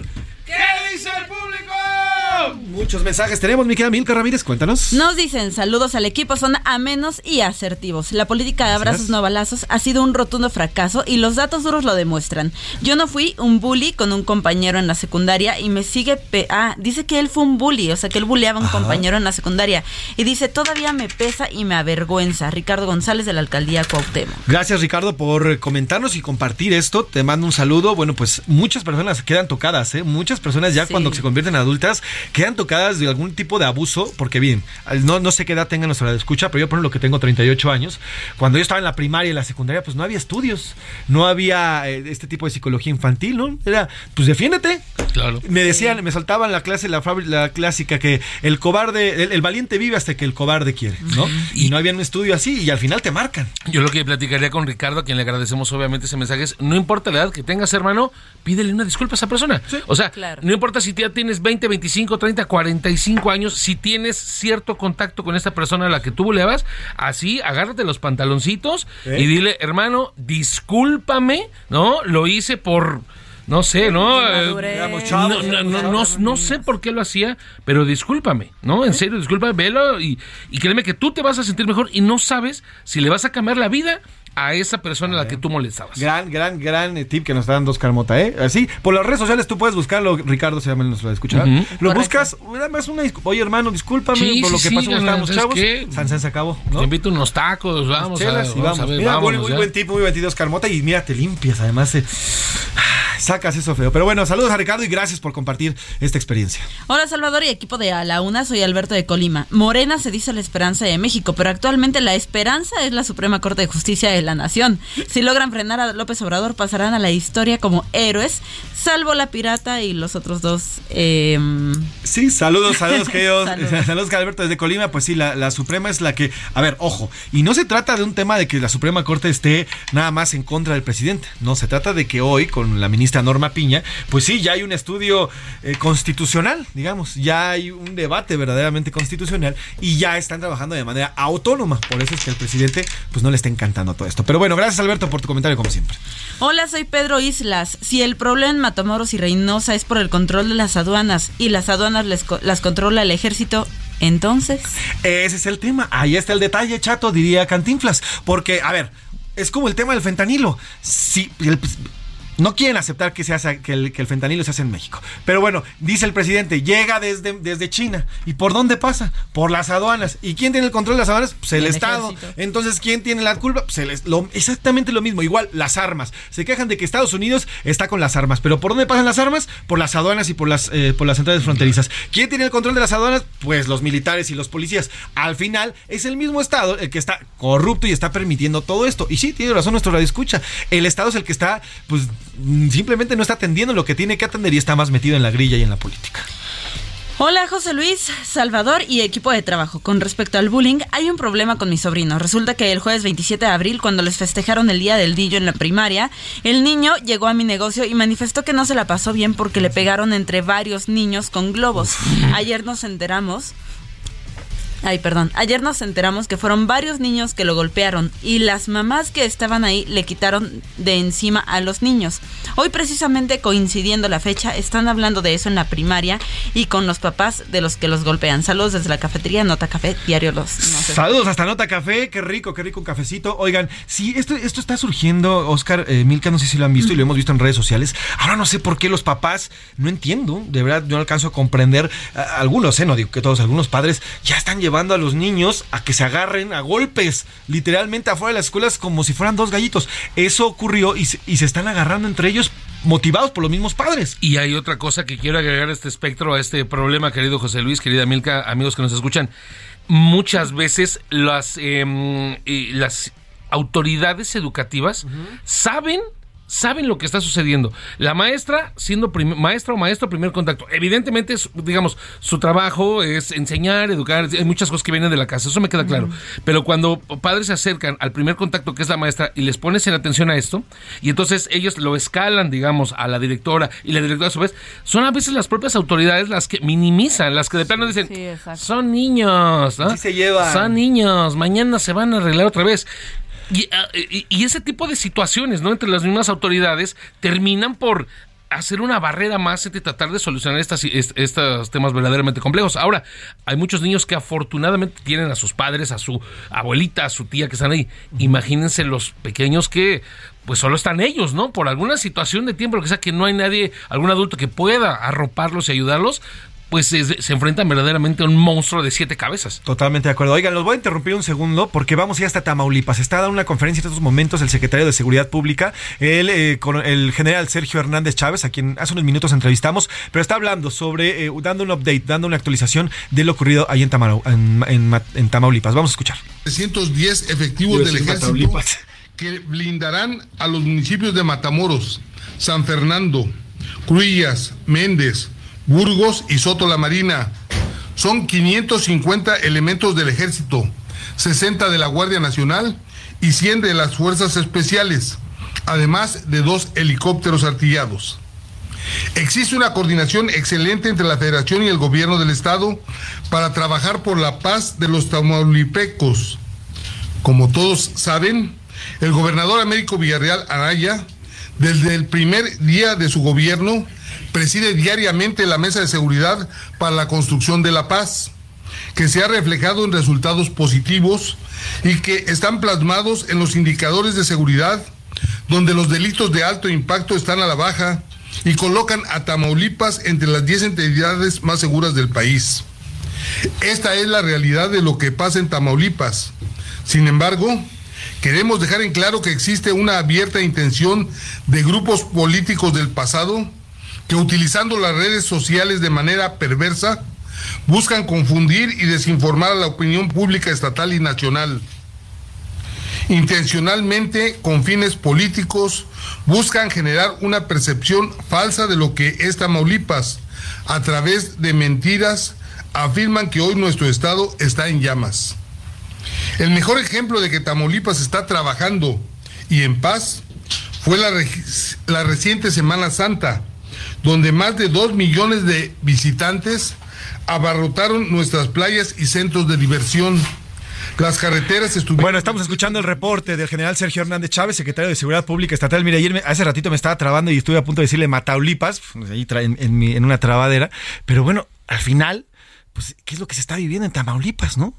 ¿Qué dice el público? Muchos mensajes tenemos, mi querida Milka Ramírez, cuéntanos. Nos dicen saludos al equipo, son amenos y asertivos. La política de abrazos no balazos ha sido un rotundo fracaso y los datos duros lo demuestran. Yo no fui un bully con un compañero en la secundaria y me sigue... ah, dice que él fue un bully, o sea que él bulleaba a un compañero en la secundaria. Y dice, todavía me pesa y me avergüenza. Ricardo González de la alcaldía Cuauhtémoc. Gracias Ricardo por comentarnos y compartir esto. Te mando un saludo. Bueno, pues muchas personas quedan tocadas, ¿eh? Muchas personas ya cuando se convierten en adultas quedan tocadas de algún tipo de abuso, porque bien, no, no sé qué edad tenga nuestra escucha, pero yo por ejemplo que tengo 38 años, cuando yo estaba en la primaria y la secundaria, pues no había estudios, no había eh, este tipo de psicología infantil, ¿no? Era, pues defiéndete. Claro. Me decían, me saltaban la clase, la, la clásica, que el cobarde, el, valiente vive hasta que el cobarde quiere, ¿no? Y, no había un estudio así y al final te marcan. Yo lo que platicaría con Ricardo, a quien le agradecemos obviamente ese mensaje, es, no importa la edad que tengas, hermano, pídele una disculpa a esa persona. O sea, no importa si ya tienes 20, 25, 30, 45 años, si tienes cierto contacto con esta persona a la que tú buleabas, así agárrate los pantaloncitos y dile, hermano, discúlpame, ¿no? Lo hice por no sé, ¿no? no, no, sé por qué lo hacía, pero discúlpame, ¿no? En serio, discúlpame, velo y, y créeme que tú te vas a sentir mejor y no sabes si le vas a cambiar la vida a esa persona a, la que tú molestabas. Gran, gran, gran tip que nos está dando Oscar Mota, ¿eh? Así, por las redes sociales tú puedes buscarlo, Ricardo se llama, nos lo escuchar. Lo buscas, nada más una Oye, hermano, discúlpame por lo que pasó cuando estábamos chavos. San se acabó, ¿no? Te invito unos tacos, vamos, a, vamos, vamos. a ver. Mira, muy, buen tip, muy buen tip de Oscar Mota y mira, te limpias, además. Eh, sacas eso feo. Pero bueno, saludos a Ricardo y gracias por compartir esta experiencia. Hola Salvador y equipo de A la Una, soy Alberto de Colima. Morena se dice la esperanza de México, pero actualmente la esperanza es la Suprema Corte de Justicia de la Nación. Si logran frenar a López Obrador, pasarán a la historia como héroes, salvo la pirata y los otros dos. Em, sí, saludos, saludos, queridos. saludos. saludos, Alberto desde Colima. Pues sí, la, la Suprema es la que. A ver, ojo. Y no se trata de un tema de que la Suprema Corte esté nada más en contra del presidente. No, se trata de que hoy, con la ministra Norma Piña, pues sí, ya hay un estudio eh, constitucional, digamos. Ya hay un debate verdaderamente constitucional y ya están trabajando de manera autónoma. Por eso es que al presidente, pues no le está encantando todo esto. Pero bueno, gracias, Alberto por tu comentario, como siempre. Hola, soy Pedro Islas. Si el problema en Matamoros y Reynosa es por el control de las aduanas y las aduanas las controla el ejército, entonces. Ese es el tema. Ahí está el detalle, chato, diría Cantinflas. Porque, a ver, es como el tema del fentanilo. Si el, no quieren aceptar que, se hace, que, el, fentanilo se hace en México. Pero bueno, dice el presidente, llega desde, desde China. ¿Y por dónde pasa? Por las aduanas. ¿Y quién tiene el control de las aduanas? Pues el, Estado. Entonces, ¿quién tiene la culpa? Pues el, lo, exactamente lo mismo. Igual, las armas. Se quejan de que Estados Unidos está con las armas. ¿Pero por dónde pasan las armas? Por las aduanas y por las, eh, por las centrales fronterizas. ¿Quién tiene el control de las aduanas? Pues los militares y los policías. Al final, es el mismo Estado el que está corrupto y está permitiendo todo esto. Y sí, tiene razón nuestro radio escucha. El Estado es el que está, pues simplemente no está atendiendo lo que tiene que atender y está más metido en la grilla y en la política. Hola José Luis, Salvador y equipo de trabajo. Con respecto al bullying, hay un problema con mi sobrino. Resulta que el jueves 27 de abril, cuando les festejaron el Día del Dillo en la primaria, el niño llegó a mi negocio y manifestó que no se la pasó bien porque le pegaron entre varios niños con globos. Ayer nos enteramos Ay, perdón. Ayer nos enteramos que fueron varios niños que lo golpearon y las mamás que estaban ahí le quitaron de encima a los niños. Hoy precisamente coincidiendo la fecha, están hablando de eso en la primaria y con los papás de los que los golpean. Saludos desde la cafetería Nota Café, Diario Los. Saludos hasta Nota Café, qué rico, qué rico un cafecito. Oigan, sí, esto, esto está surgiendo, Oscar, eh, Milka, no sé si lo han visto y lo hemos visto en redes sociales. Ahora no sé por qué los papás, no entiendo, de verdad, yo no alcanzo a comprender, algunos, eh, no digo que todos, algunos padres ya están llevando a los niños a que se agarren a golpes, literalmente afuera de las escuelas como si fueran dos gallitos. Eso ocurrió y se, y se están agarrando entre ellos motivados por los mismos padres. Y hay otra cosa que quiero agregar a este espectro, a este problema, querido José Luis, querida Milka, amigos que nos escuchan. Muchas veces las, em, las autoridades educativas saben saben lo que está sucediendo. La maestra, siendo maestra o maestro, primer contacto. Evidentemente, digamos, su trabajo es enseñar, educar, hay muchas cosas que vienen de la casa, eso me queda claro. Pero cuando padres se acercan al primer contacto, que es la maestra, y les pones en atención a esto, y entonces ellos lo escalan, digamos, a la directora, y la directora a su vez, son a veces las propias autoridades las que minimizan, las que de plano dicen, son niños, ¿no? se llevan. Son niños, mañana se van a arreglar otra vez. Ah, y, ese tipo de situaciones, ¿no? Entre las mismas autoridades terminan por hacer una barrera más entre tratar de solucionar estas, estos temas verdaderamente complejos. Ahora, hay muchos niños que afortunadamente tienen a sus padres, a su abuelita, a su tía que están ahí. Imagínense los pequeños que pues solo están ellos, ¿no? Por alguna situación de tiempo, lo que sea, que no hay nadie, algún adulto que pueda arroparlos y ayudarlos, pues se, se, enfrentan verdaderamente a un monstruo de siete cabezas. Totalmente de acuerdo. Oigan, los voy a interrumpir un segundo porque vamos a ir hasta Tamaulipas. Está dando una conferencia en estos momentos el secretario de Seguridad Pública, el, eh, con el general Sergio Hernández Chávez, a quien hace unos minutos entrevistamos, pero está hablando sobre, eh, dando un update, dando una actualización de lo ocurrido ahí en, en, Tamaulipas. Vamos a escuchar. 310 efectivos del ejército que blindarán a los municipios de Matamoros, San Fernando, Cruillas, Méndez, Burgos y Soto la Marina. Son 550 elementos del ejército, 60 de la Guardia Nacional y 100 de las Fuerzas Especiales, además de dos helicópteros artillados. Existe una coordinación excelente entre la Federación y el Gobierno del Estado para trabajar por la paz de los tamaulipecos. Como todos saben, el gobernador Américo Villarreal Araya, desde el primer día de su gobierno, preside diariamente la mesa de seguridad para la construcción de la paz, que se ha reflejado en resultados positivos y que están plasmados en los indicadores de seguridad, donde los delitos de alto impacto están a la baja y colocan a Tamaulipas entre las 10 entidades más seguras del país. Esta es la realidad de lo que pasa en Tamaulipas. Sin embargo, queremos dejar en claro que existe una abierta intención de grupos políticos del pasado que utilizando las redes sociales de manera perversa buscan confundir y desinformar a la opinión pública estatal y nacional. Intencionalmente, con fines políticos, buscan generar una percepción falsa de lo que es Tamaulipas. A través de mentiras, afirman que hoy nuestro estado está en llamas. El mejor ejemplo de que Tamaulipas está trabajando y en paz fue la, la reciente Semana Santa, donde más de dos millones de visitantes abarrotaron nuestras playas y centros de diversión. Las carreteras estuvieron. Bueno, estamos escuchando el reporte del general Sergio Hernández Chávez, secretario de Seguridad Pública Estatal. Mira, ayer hace ratito me estaba trabando y estuve a punto de decirle Mataulipas, pues, ahí en, en una trabadera. Pero bueno, al final pues, ¿qué es lo que se está viviendo en Tamaulipas, no?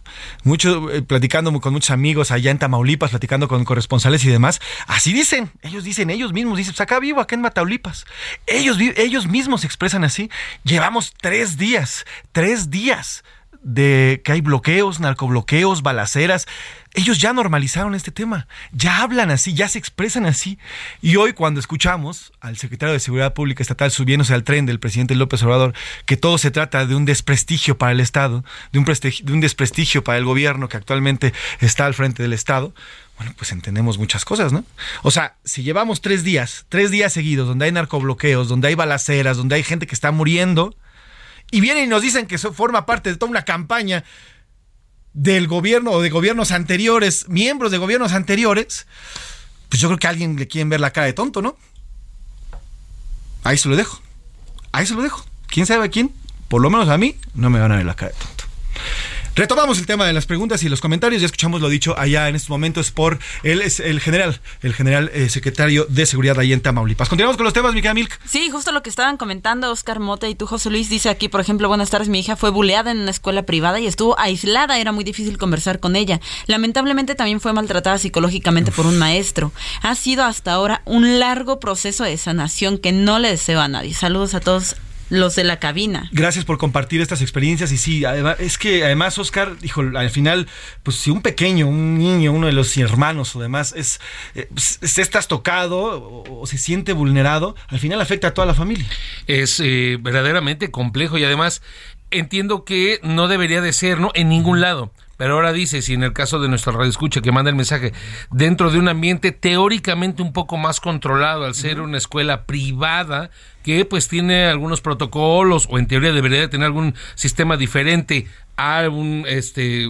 Mucho, eh, platicando con muchos amigos allá en Tamaulipas, platicando con corresponsales y demás, así dicen, ellos dicen, ellos mismos dicen, pues acá vivo, acá en Tamaulipas. Ellos, ellos mismos se expresan así. Llevamos tres días, tres días de que hay bloqueos, narcobloqueos, balaceras. Ellos ya normalizaron este tema, ya hablan así, ya se expresan así. Y hoy cuando escuchamos al secretario de Seguridad Pública Estatal subiéndose al tren del presidente López Obrador, que todo se trata de un desprestigio para el Estado, de un, de un desprestigio para el gobierno que actualmente está al frente del Estado, bueno, pues entendemos muchas cosas, ¿no? O sea, si llevamos tres días, tres días seguidos, donde hay narcobloqueos, donde hay balaceras, donde hay gente que está muriendo, y vienen y nos dicen que eso forma parte de toda una campaña del gobierno o de gobiernos anteriores, miembros de gobiernos anteriores, pues yo creo que a alguien le quieren ver la cara de tonto, ¿no? Ahí se lo dejo. Ahí se lo dejo. ¿Quién sabe a quién? Por lo menos a mí no me van a ver la cara de tonto. Retomamos el tema de las preguntas y los comentarios. Ya escuchamos lo dicho allá en estos momentos por el, el general, el general eh, secretario de Seguridad ahí en Tamaulipas. Continuamos con los temas, Mica Milk. Sí, justo lo que estaban comentando Oscar Mota y tú, José Luis, dice aquí, por ejemplo, buenas tardes, mi hija fue buleada en una escuela privada y estuvo aislada, era muy difícil conversar con ella. Lamentablemente también fue maltratada psicológicamente por un maestro. Ha sido hasta ahora un largo proceso de sanación que no le deseo a nadie. Saludos a todos los de la cabina. Gracias por compartir estas experiencias y sí, es que además Oscar, dijo, al final, pues si un pequeño, un niño, uno de los hermanos o demás es, eh, pues, estás tocado o, se siente vulnerado, al final afecta a toda la familia. Es eh, verdaderamente complejo y además entiendo que no debería de ser, ¿no? En ningún lado. Pero ahora dice, si en el caso de nuestro radio escucha que manda el mensaje, dentro de un ambiente teóricamente un poco más controlado, al ser una escuela privada, que pues tiene algunos protocolos, o en teoría debería de tener algún sistema diferente a un este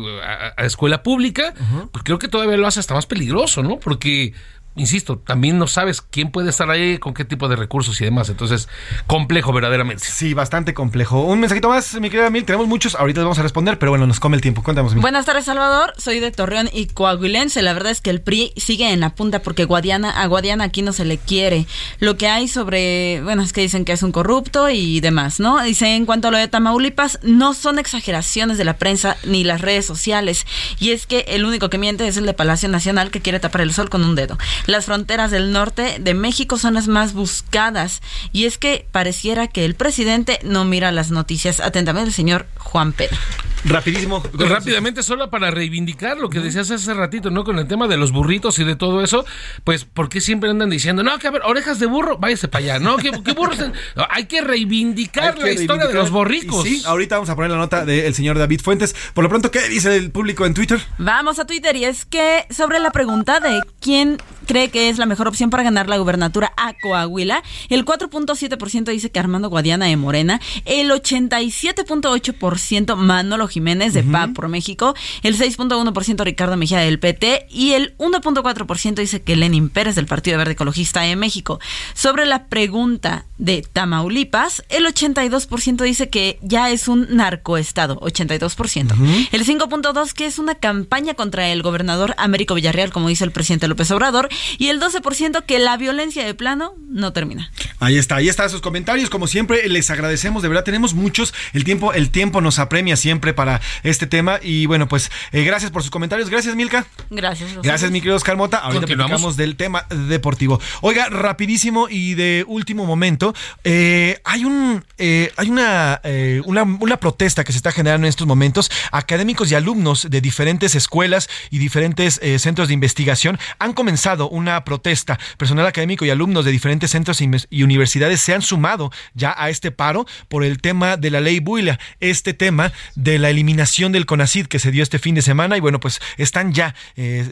a, escuela pública, pues creo que todavía lo hace hasta más peligroso, ¿no? Porque insisto, también no sabes quién puede estar ahí, con qué tipo de recursos y demás. Entonces, complejo verdaderamente. Sí, bastante complejo. Un mensajito más, mi querida Mil. Tenemos muchos, ahorita les vamos a responder, pero bueno, nos come el tiempo. Cuéntanos, Mil. Buenas tardes, Salvador. Soy de Torreón y Coahuilense. La verdad es que el PRI sigue en la punta porque Guadiana, a Guadiana aquí no se le quiere. Lo que hay sobre, bueno, es que dicen que es un corrupto y demás, ¿no? Dice, en cuanto a lo de Tamaulipas, no son exageraciones de la prensa ni las redes sociales. Y es que el único que miente es el de Palacio Nacional que quiere tapar el sol con un dedo. Las fronteras del norte de México son las más buscadas. Y es que pareciera que el presidente no mira las noticias. Atentamente el señor Juan Pedro. Rapidísimo. Rápidamente, solo para reivindicar lo que decías hace ratito, ¿no? Con el tema de los burritos y de todo eso, pues, ¿por qué siempre andan diciendo, no, que a ver, orejas de burro, váyase para allá, ¿no? ¿Qué, burros? hay que reivindicar la historia de los borricos. Sí, ahorita vamos a poner la nota del señor David Fuentes. Por lo pronto, ¿qué dice el público en Twitter? Vamos a Twitter y es que sobre la pregunta de quién cree que es la mejor opción para ganar la gubernatura a Coahuila, el 4.7% dice que Armando Guadiana de Morena, el 87.8% Manolo Jiménez de PAP por México, el 6.1% Ricardo Mejía del PT y el 1.4% dice que Lenin Pérez del Partido Verde Ecologista de México. Sobre la pregunta de Tamaulipas, el 82% dice que ya es un narcoestado, 82%. El 5.2% que es una campaña contra el gobernador Américo Villarreal, como dice el presidente López Obrador, y el 12% que la violencia de plano no termina. Ahí está, ahí están esos comentarios, como siempre les agradecemos, de verdad tenemos muchos, el tiempo el tiempo nos apremia siempre para este tema y bueno, pues eh, gracias por sus comentarios, gracias Milka. Gracias. Gracias mi querido Oscar Mota, ahorita platicamos del tema deportivo. Oiga, rapidísimo y de último momento, eh, hay un eh, hay una, una, una protesta que se está generando en estos momentos, académicos y alumnos de diferentes escuelas y diferentes centros de investigación han comenzado una protesta, personal académico y alumnos de diferentes centros y universidades se han sumado ya a este paro por el tema de la ley Buila, este tema de la eliminación del CONACID que se dio este fin de semana y bueno, pues están ya eh,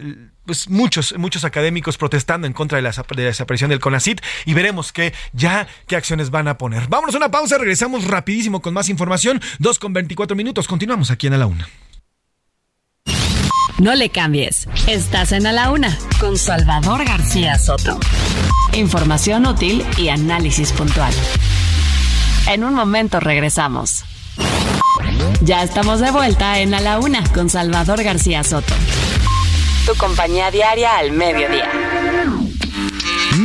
pues muchos, muchos académicos protestando en contra de la, desaparición del CONACID y veremos que ya qué acciones van a poner. Vámonos a una pausa, regresamos rapidísimo con más información, 2 con 24 minutos, continuamos aquí en A la Una. No le cambies. Estás en A la Una con Salvador García Soto. Información útil y análisis puntual. En un momento regresamos. Ya estamos de vuelta en A la Una con Salvador García Soto. Tu compañía diaria al mediodía.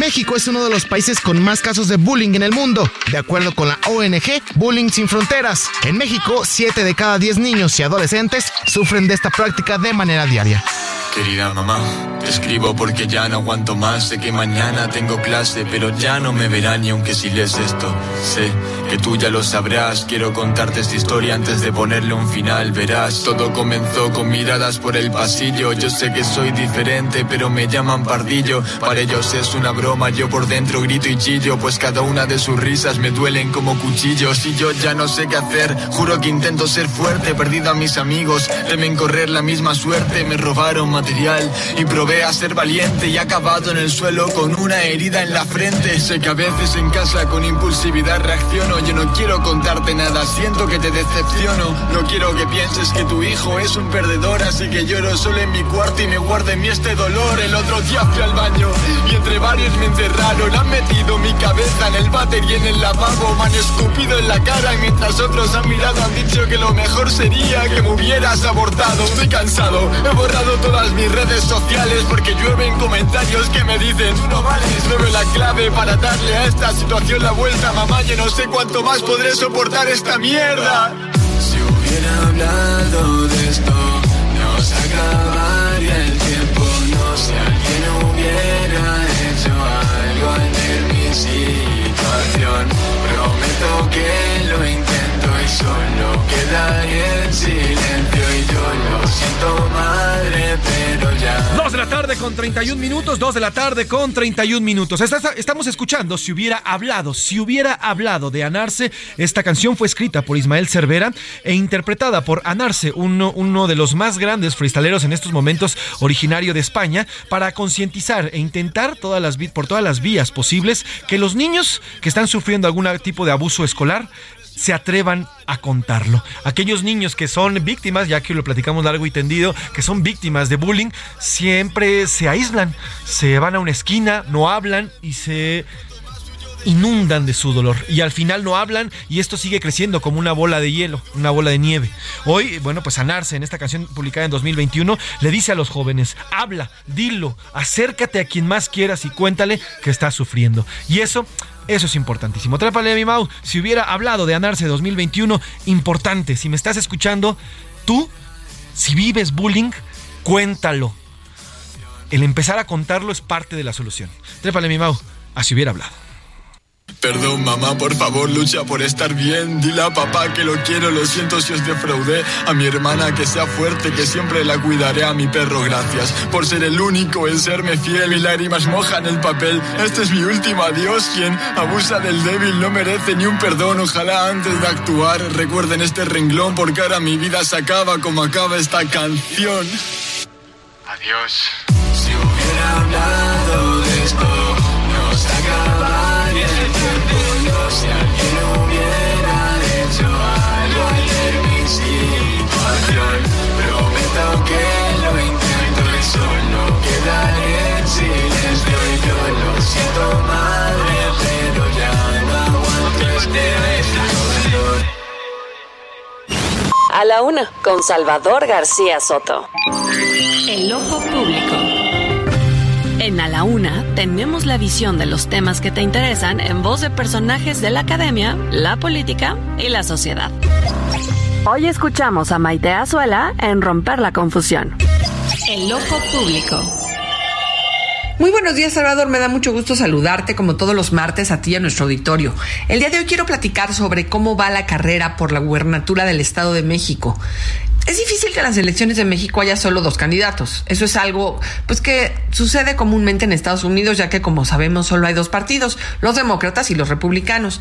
México es uno de los países con más casos de bullying en el mundo. De acuerdo con la ONG Bullying Sin Fronteras, en México 7 de cada 10 niños y adolescentes sufren de esta práctica de manera diaria. Querida mamá, te escribo porque ya no aguanto más. Sé que mañana tengo clase, pero ya no me verán ni aunque si lees esto. Sé que tú ya lo sabrás. Quiero contarte esta historia antes de ponerle un final. Verás, todo comenzó con miradas por el pasillo. Yo sé que soy diferente, pero me llaman pardillo. Para ellos es una broma, yo por dentro grito y chillo. Pues cada una de sus risas me duelen como cuchillos. Y yo ya no sé qué hacer. Juro que intento ser fuerte, perdido a mis amigos. Temen correr la misma suerte, me robaron y probé a ser valiente y acabado en el suelo con una herida en la frente. Sé que a veces en casa con impulsividad reacciono. Yo no quiero contarte nada, siento que te decepciono. No quiero que pienses que tu hijo es un perdedor, así que lloro solo en mi cuarto y me guardo en mí este dolor. El otro día fui al baño y entre varios me encerraron. Han metido mi cabeza en el váter y en el lavabo. Me han escupido en la cara y mientras otros han mirado han dicho que lo mejor sería que me hubieras abortado. Estoy cansado, he borrado todas mis redes sociales porque llueven comentarios que me dicen Tú no vales, no la clave para darle a esta situación la vuelta Mamá, yo no sé cuánto más podré soportar esta mierda Si hubiera hablado de esto No se acabaría el tiempo. No si alguien hubiera hecho algo en mi situación. Prometo que lo intento y solo quedaré en silencio Y yo lo siento madre, pero ya 2 de la tarde con 31 minutos, 2 de la tarde con 31 minutos. Estamos escuchando Si hubiera hablado, si hubiera hablado de Anarse. Esta canción fue escrita por Ismael Cervera e interpretada por Anarse, uno, uno de los más grandes freestaleros en estos momentos, originario de España, para concientizar e intentar todas las, por todas las vías posibles que los niños que están sufriendo algún tipo de abuso escolar se atrevan a contarlo. Aquellos niños que son víctimas, ya que lo platicamos largo y tendido, que son víctimas de bullying, siempre se aíslan, se van a una esquina, no hablan y se inundan de su dolor y al final no hablan y esto sigue creciendo como una bola de hielo, una bola de nieve. Hoy, bueno, pues Sanarse en esta canción publicada en 2021 le dice a los jóvenes, habla, dilo, acércate a quien más quieras y cuéntale que estás sufriendo. Y eso eso es importantísimo. Trépale, mi Mau. Si hubiera hablado de Anarse 2021, importante. Si me estás escuchando, tú, si vives bullying, cuéntalo. El empezar a contarlo es parte de la solución. Trépale, mi Mau. Así hubiera hablado. Perdón, mamá, por favor, lucha por estar bien. Dile a papá que lo quiero, lo siento si os defraudé. A mi hermana que sea fuerte, que siempre la cuidaré. A mi perro, gracias por ser el único en serme fiel. Mis lágrimas mojan el papel. Este es mi último adiós. Quien abusa del débil no merece ni un perdón. Ojalá antes de actuar recuerden este renglón, porque ahora mi vida se acaba como acaba esta canción. Adiós. Si hubiera hablado de esto, A la una, con Salvador García Soto. El ojo público. En A la Una tenemos la visión de los temas que te interesan en voz de personajes de la academia, la política y la sociedad. Hoy escuchamos a Maite Azuela en Romper la Confusión. El ojo público. Muy buenos días, Salvador. Me da mucho gusto saludarte como todos los martes a ti y a nuestro auditorio. El día de hoy quiero platicar sobre cómo va la carrera por la gubernatura del Estado de México. Es difícil que en las elecciones de México haya solo dos candidatos. Eso es algo pues que sucede comúnmente en Estados Unidos, ya que como sabemos solo hay dos partidos, los demócratas y los republicanos.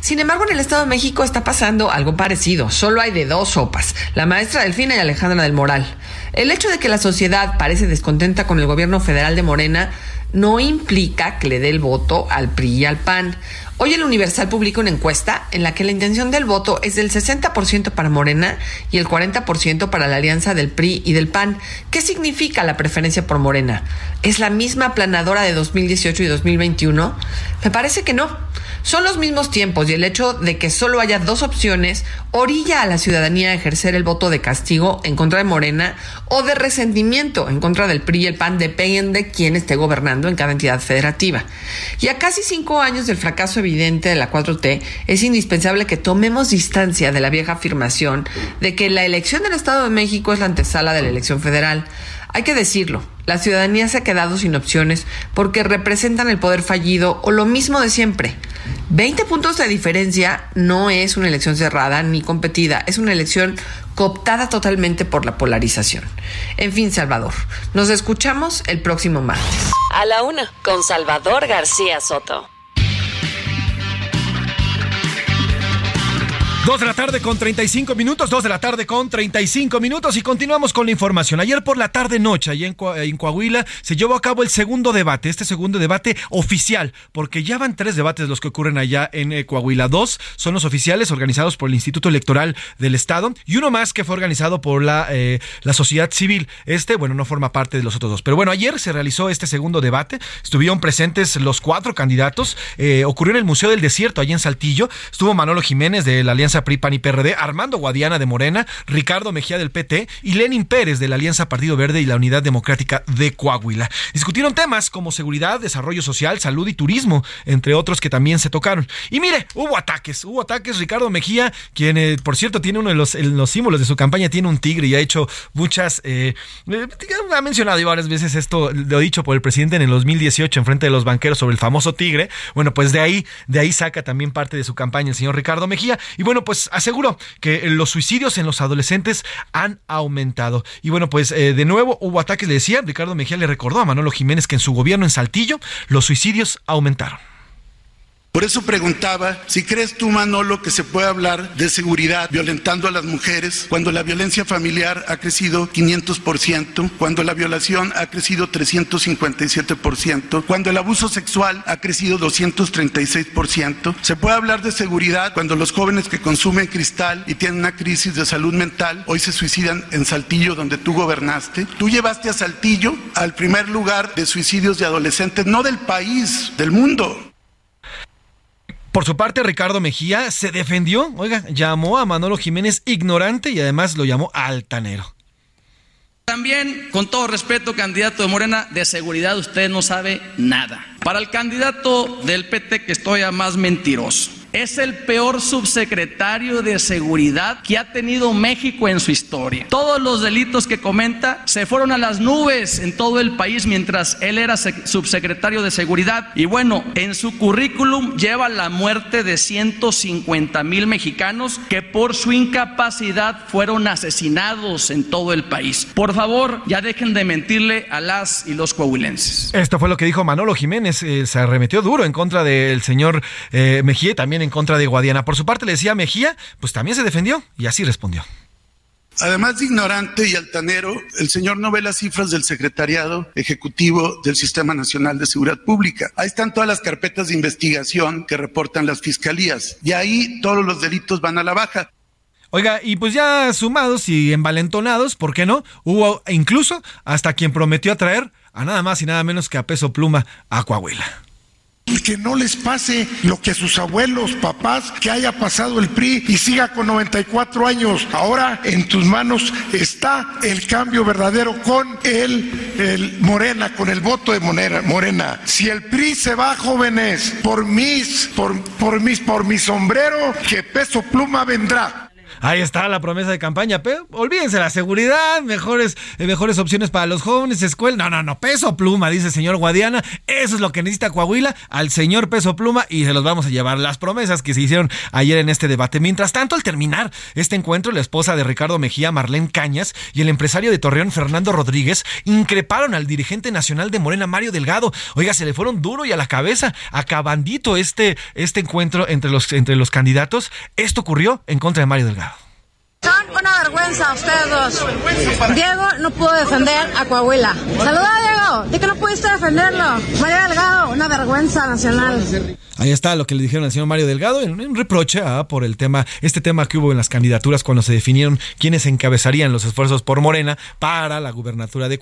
Sin embargo, en el Estado de México está pasando algo parecido. Solo hay de dos sopas, la maestra Delfina y Alejandra del Moral. El hecho de que la sociedad parece descontenta con el gobierno federal de Morena no implica que le dé el voto al PRI y al PAN. Hoy el Universal publica una encuesta en la que la intención del voto es del 60% para Morena y el 40% para la alianza del PRI y del PAN. ¿Qué significa la preferencia por Morena? ¿Es la misma planadora de 2018 y 2021? Me parece que no. Son los mismos tiempos y el hecho de que solo haya dos opciones orilla a la ciudadanía a ejercer el voto de castigo en contra de Morena o de resentimiento en contra del PRI y el PAN, depende de quién esté gobernando en cada entidad federativa. Y a casi cinco años del fracaso evidente de la 4T, es indispensable que tomemos distancia de la vieja afirmación de que la elección del Estado de México es la antesala de la elección federal. Hay que decirlo, la ciudadanía se ha quedado sin opciones porque representan el poder fallido o lo mismo de siempre. 20 puntos de diferencia no es una elección cerrada ni competida, es una elección cooptada totalmente por la polarización. En fin, Salvador, nos escuchamos el próximo martes. A la una, con Salvador García Soto. Dos de la tarde con 35 minutos, dos de la tarde con 35 minutos y continuamos con la información. Ayer por la tarde noche, allá en, Coa- en Coahuila, se llevó a cabo el segundo debate, este segundo debate oficial, porque ya van tres debates los que ocurren allá en eh, Coahuila. Dos son los oficiales organizados por el Instituto Electoral del Estado y uno más que fue organizado por la, eh, la sociedad civil. Este, bueno, no forma parte de los otros dos. Pero bueno, ayer se realizó este segundo debate, estuvieron presentes los cuatro candidatos, eh, ocurrió en el Museo del Desierto, allá en Saltillo, estuvo Manolo Jiménez de la Alianza PRI, PAN y PRD, Armando Guadiana de Morena, Ricardo Mejía del PT y Lenin Pérez de la Alianza Partido Verde y la Unidad Democrática de Coahuila. Discutieron temas como seguridad, desarrollo social, salud y turismo, entre otros que también se tocaron. Y mire, hubo ataques, hubo ataques. Ricardo Mejía, quien eh, por cierto tiene uno de los, símbolos de su campaña, tiene un tigre y ha hecho muchas, eh, eh, ha mencionado varias veces esto, lo dicho por el presidente en el 2018 en frente de los banqueros sobre el famoso tigre. Bueno, pues de ahí, de ahí saca también parte de su campaña el señor Ricardo Mejía. Y bueno, pues aseguró que los suicidios en los adolescentes han aumentado. Y bueno, pues eh, de nuevo hubo ataques, le decía, Ricardo Mejía le recordó a Manolo Jiménez que en su gobierno en Saltillo los suicidios aumentaron. Por eso preguntaba si crees tú, Manolo, que se puede hablar de seguridad violentando a las mujeres cuando la violencia familiar ha crecido 500%, cuando la violación ha crecido 357%, cuando el abuso sexual ha crecido 236%. Se puede hablar de seguridad cuando los jóvenes que consumen cristal y tienen una crisis de salud mental hoy se suicidan en Saltillo, donde tú gobernaste. Tú llevaste a Saltillo al primer lugar de suicidios de adolescentes, no del país, del mundo. Por su parte, Ricardo Mejía se defendió, oiga, llamó a Manolo Jiménez ignorante y además lo llamó altanero. También, con todo respeto, candidato de Morena, de seguridad usted no sabe nada. Para el candidato del PT que estoy a más mentiroso. Es el peor subsecretario de seguridad que ha tenido México en su historia. Todos los delitos que comenta se fueron a las nubes en todo el país mientras él era subsecretario de seguridad. Y bueno, en su currículum lleva la muerte de 150 mil mexicanos que por su incapacidad fueron asesinados en todo el país. Por favor, ya dejen de mentirle a las y los coahuilenses. Esto fue lo que dijo Manolo Jiménez. Eh, se arremetió duro en contra del señor eh, Mejía también en contra de Guadiana. Por su parte le decía Mejía, pues también se defendió y así respondió. Además de ignorante y altanero, el señor no ve las cifras del Secretariado Ejecutivo del Sistema Nacional de Seguridad Pública. Ahí están todas las carpetas de investigación que reportan las fiscalías y ahí todos los delitos van a la baja. Oiga, y pues ya sumados y envalentonados, ¿por qué no? Hubo incluso hasta quien prometió atraer a nada más y nada menos que a peso pluma a Coahuila. Que no les pase lo que a sus abuelos, papás, que haya pasado el PRI y siga con 94 años. Ahora en tus manos está el cambio verdadero con el, el Morena, con el voto de Morena, Morena. Si el PRI se va, jóvenes, por mis, por, por mis, por mi sombrero, que peso pluma vendrá. Ahí está la promesa de campaña, pero olvídense la seguridad, mejores, eh, mejores opciones para los jóvenes, escuela. No, no, no, peso pluma, dice el señor Guadiana. Eso es lo que necesita Coahuila, al señor peso pluma, y se los vamos a llevar. Las promesas que se hicieron ayer en este debate. Mientras tanto, al terminar este encuentro, la esposa de Ricardo Mejía, Marlene Cañas, y el empresario de Torreón, Fernando Rodríguez, increparon al dirigente nacional de Morena, Mario Delgado. Oiga, se le fueron duro y a la cabeza, acabandito este, este encuentro entre los, entre los candidatos. Esto ocurrió en contra de Mario Delgado. Son una vergüenza ustedes dos. Diego no pudo defender a Coahuila. Saluda, Diego. Di que no pudiste defenderlo. Mario Delgado, una vergüenza nacional. Ahí está lo que le dijeron al señor Mario Delgado en un reproche ah, por el tema, este tema que hubo en las candidaturas cuando se definieron quiénes encabezarían los esfuerzos por Morena para la gubernatura de,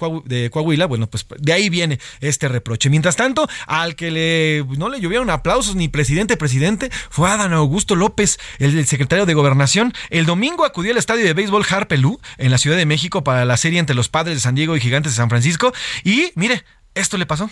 Coahuila. Bueno, pues de ahí viene este reproche. Mientras tanto, al que le no le llovieron aplausos ni presidente presidente fue Adán Augusto López, el, el secretario de Gobernación. El domingo acudió al estadio de béisbol Harpelú en la Ciudad de México para la serie entre los Padres de San Diego y Gigantes de San Francisco y mire, esto le pasó.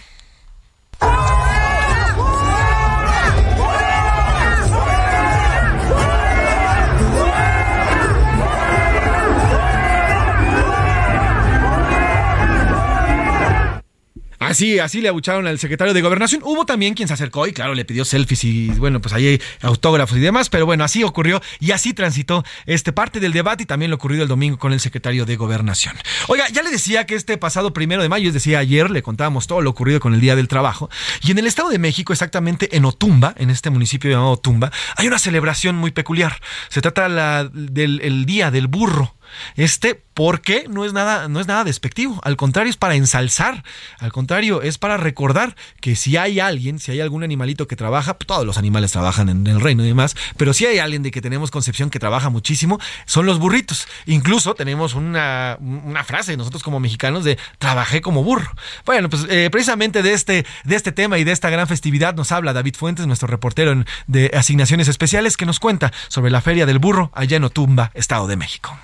Así, así le abucharon al secretario de Gobernación. Hubo también quien se acercó y, claro, le pidió selfies y, bueno, pues ahí hay autógrafos y demás. Pero bueno, así ocurrió y así transitó este parte del debate y también lo ocurrido el domingo con el secretario de Gobernación. Oiga, ya le decía que este pasado primero de mayo, es decir, ayer le contábamos todo lo ocurrido con el Día del Trabajo. Y en el Estado de México, exactamente en Otumba, en este municipio llamado Otumba, hay una celebración muy peculiar. Se trata del el Día del Burro. Este, porque no es nada, no es nada despectivo. Al contrario, es para ensalzar. Al contrario, es para recordar que si hay alguien, si hay algún animalito que trabaja, todos los animales trabajan en el reino y demás, pero si hay alguien de que tenemos concepción que trabaja muchísimo, son los burritos. Incluso tenemos una, frase nosotros como mexicanos de trabajé como burro. Bueno, pues eh, precisamente de este, de este tema y de esta gran festividad nos habla David Fuentes, nuestro reportero de asignaciones especiales, que nos cuenta sobre la Feria del Burro allá en Otumba, Estado de México.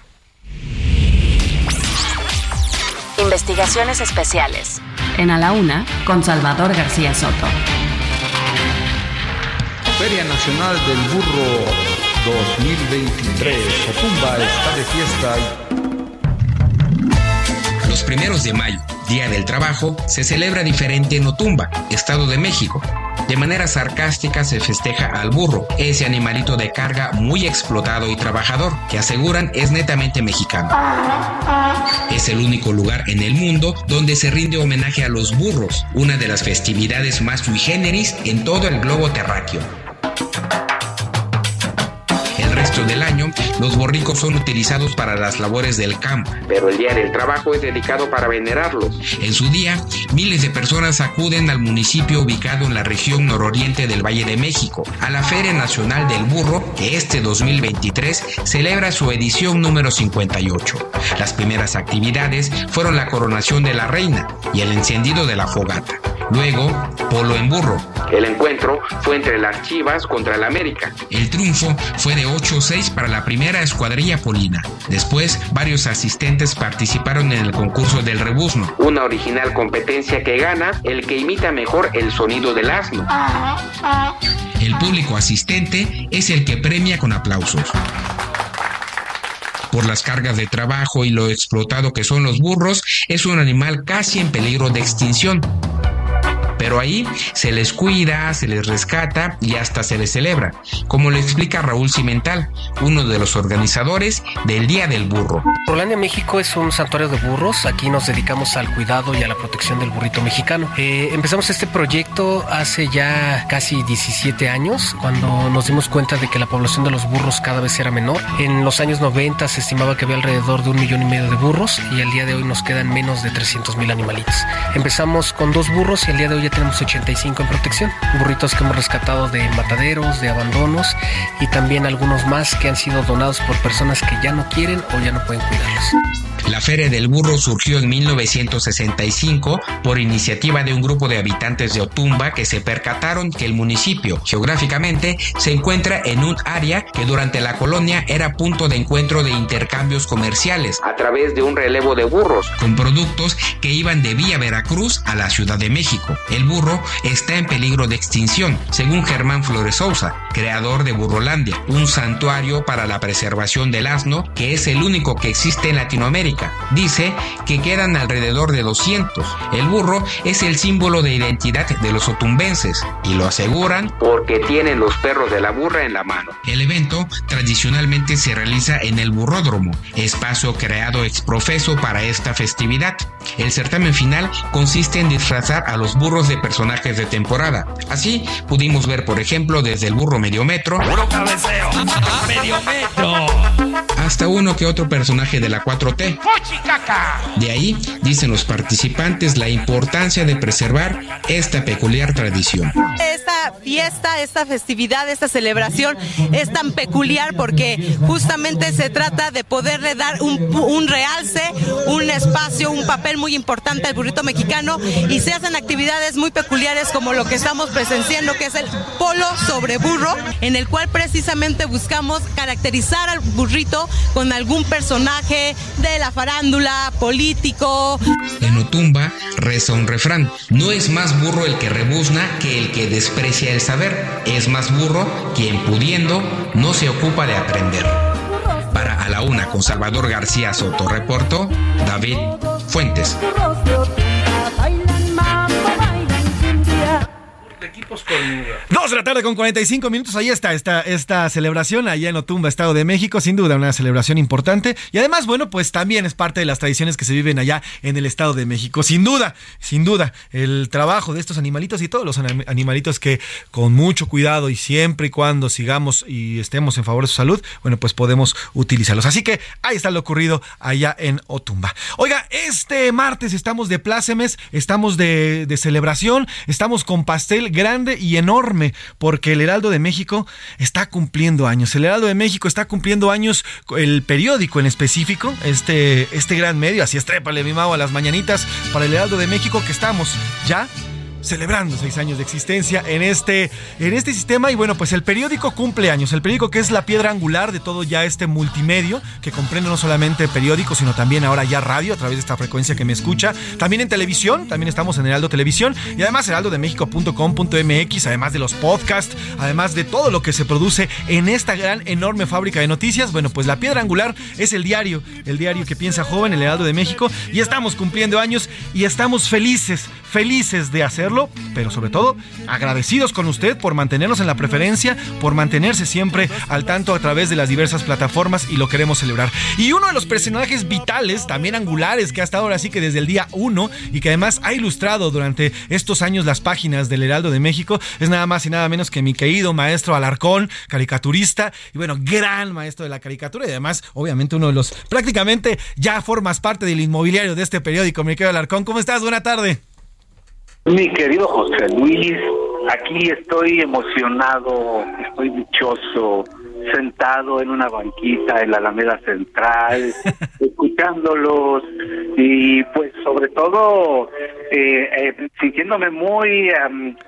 Investigaciones especiales. En A la Una, con Salvador García Soto. Feria Nacional del Burro 2023. Otumba está de fiesta. Los primeros de mayo, Día del Trabajo, se celebra diferente en Otumba, Estado de México. De manera sarcástica se festeja al burro, ese animalito de carga muy explotado y trabajador, que aseguran es netamente mexicano. Es el único lugar en el mundo donde se rinde homenaje a los burros, una de las festividades más sui generis en todo el globo terráqueo. Resto del año, los borricos son utilizados para las labores del campo, pero el Día del Trabajo es dedicado para venerarlos. En su día, miles de personas acuden al municipio ubicado en la región nororiente del Valle de México, a la Feria Nacional del Burro, que este 2023 celebra su edición número 58. Las primeras actividades fueron la coronación de la reina y el encendido de la fogata. Luego, polo en burro. El encuentro fue entre las Chivas contra el América. El triunfo fue de 8-6 para la primera escuadrilla polina. Después, varios asistentes participaron en el concurso del rebuzno, una original competencia que gana el que imita mejor el sonido del asno. El público asistente es el que premia con aplausos por las cargas de trabajo y lo explotado que son los burros, es un animal casi en peligro de extinción pero ahí se les cuida, se les rescata y hasta se les celebra, como lo explica Raúl Cimental, uno de los organizadores del Día del Burro. Rolandia México es un santuario de burros, aquí nos dedicamos al cuidado y a la protección del burrito mexicano. Eh, empezamos este proyecto hace ya casi 17 años, cuando nos dimos cuenta de que la población de los burros cada vez era menor. En los años 90 se estimaba que había alrededor de un millón y medio de burros y al día de hoy nos quedan menos de 300 mil animalitos. Empezamos con dos burros y al día de hoy ya tenemos 85 en protección. Burritos que hemos rescatado de mataderos, de abandonos y también algunos más que han sido donados por personas que ya no quieren o ya no pueden cuidarlos. La Feria del Burro surgió en 1965 por iniciativa de un grupo de habitantes de Otumba que se percataron que el municipio geográficamente se encuentra en un área que durante la colonia era punto de encuentro de intercambios comerciales. A través de un relevo de burros. Con productos que iban de Villa Veracruz a la Ciudad de México. El burro está en peligro de extinción, según Germán Flores Sousa, creador de Burrolandia, un santuario para la preservación del asno que es el único que existe en Latinoamérica Dice que quedan alrededor de 200. El burro es el símbolo de identidad de los otumbenses y lo aseguran porque tienen los perros de la burra en la mano. El evento tradicionalmente se realiza en el burródromo, espacio creado ex profeso para esta festividad. El certamen final consiste en disfrazar a los burros de personajes de temporada. Así pudimos ver, por ejemplo, desde el burro medio metro, medio metro, hasta uno que otro personaje de la 4T. De ahí, dicen los participantes, la importancia de preservar esta peculiar tradición. Esta fiesta, esta festividad, esta celebración es tan peculiar porque justamente se trata de poderle dar un, realce, un espacio, un papel muy importante al burrito mexicano y se hacen actividades muy peculiares como lo que estamos presenciando, que es el polo sobre burro, en el cual precisamente buscamos caracterizar al burrito con algún personaje de la farándula, político. En Otumba reza un refrán, no es más burro el que rebuzna que el que desprecia el saber, es más burro quien pudiendo no se ocupa de aprender. Para A la Una con Salvador García Soto, reportó David Fuentes. Dos de la tarde con 45 minutos. Ahí está esta, esta celebración allá en Otumba, Estado de México. Sin duda, una celebración importante. Y además, bueno, pues también es parte de las tradiciones que se viven allá en el Estado de México. Sin duda, sin duda, el trabajo de estos animalitos y todos los animalitos que con mucho cuidado y siempre y cuando sigamos y estemos en favor de su salud, bueno, pues podemos utilizarlos. Así que ahí está lo ocurrido allá en Otumba. Oiga, este martes estamos de plácemes, estamos de celebración, estamos con pastel grande y enorme porque el Heraldo de México está cumpliendo años. El Heraldo de México está cumpliendo años, el periódico en específico, este, este gran medio, así es, trépale mi mago a las mañanitas para el Heraldo de México que estamos ya celebrando seis años de existencia en este, en este sistema. Y bueno, pues el periódico cumple años. El periódico que es la piedra angular de todo ya este multimedio, que comprende no solamente periódico, sino también ahora ya radio a través de esta frecuencia que me escucha. También en televisión, también estamos en Heraldo Televisión. Y además heraldodemexico.com.mx, además de los podcasts, además de todo lo que se produce en esta gran, enorme fábrica de noticias. Bueno, pues la piedra angular es el diario, el diario que piensa joven, el Heraldo de México. Y estamos cumpliendo años y estamos felices felices de hacerlo, pero sobre todo agradecidos con usted por mantenernos en la preferencia, por mantenerse siempre al tanto a través de las diversas plataformas y lo queremos celebrar. Y uno de los personajes vitales, también angulares, que ha estado ahora sí que desde el día 1 y que además ha ilustrado durante estos años las páginas del Heraldo de México, es nada más y nada menos que mi querido maestro Alarcón, caricaturista y bueno, gran maestro de la caricatura y además obviamente uno de los prácticamente ya formas parte del inmobiliario de este periódico, mi querido Alarcón. ¿Cómo estás? Buena tarde. Mi querido José Luis, aquí estoy emocionado, estoy dichoso, sentado en una banquita en la Alameda Central, escuchándolos y pues sobre todo eh, eh, sintiéndome muy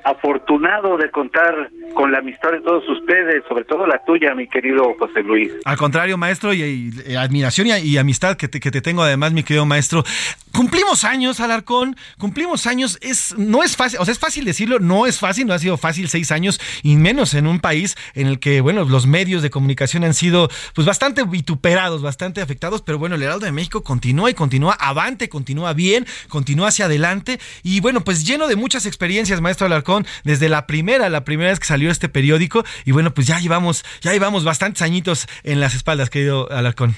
afortunado de contar con la amistad de todos ustedes, sobre todo la tuya, mi querido José Luis. Al contrario, maestro, y, admiración y, amistad que te, que te tengo además, mi querido maestro. Cumplimos años, Alarcón, cumplimos años, es, no es fácil, o sea, es fácil decirlo, no es fácil, no ha sido fácil seis años, y menos en un país en el que, bueno, los medios de comunicación han sido pues bastante vituperados, bastante afectados, pero bueno, el Heraldo de México continúa y continúa avante, continúa bien, continúa hacia adelante, y bueno, pues lleno de muchas experiencias, maestro Alarcón, desde la primera, la primera vez que salió este periódico, y bueno, pues ya llevamos, ya llevamos bastantes añitos en las espaldas, querido Alarcón.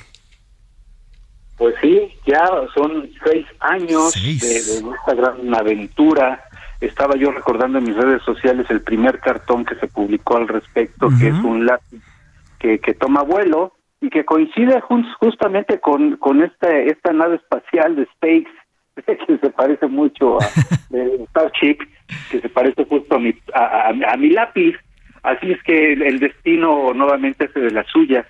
Pues sí, ya son seis años De, esta gran aventura. Estaba yo recordando en mis redes sociales el primer cartón que se publicó al respecto, que es un lápiz que, que toma vuelo y que coincide justamente con, con esta, esta nave espacial de Space, que se parece mucho a Starship, que se parece justo a mi, a, a, mi lápiz. Así es que el, destino nuevamente es de las suyas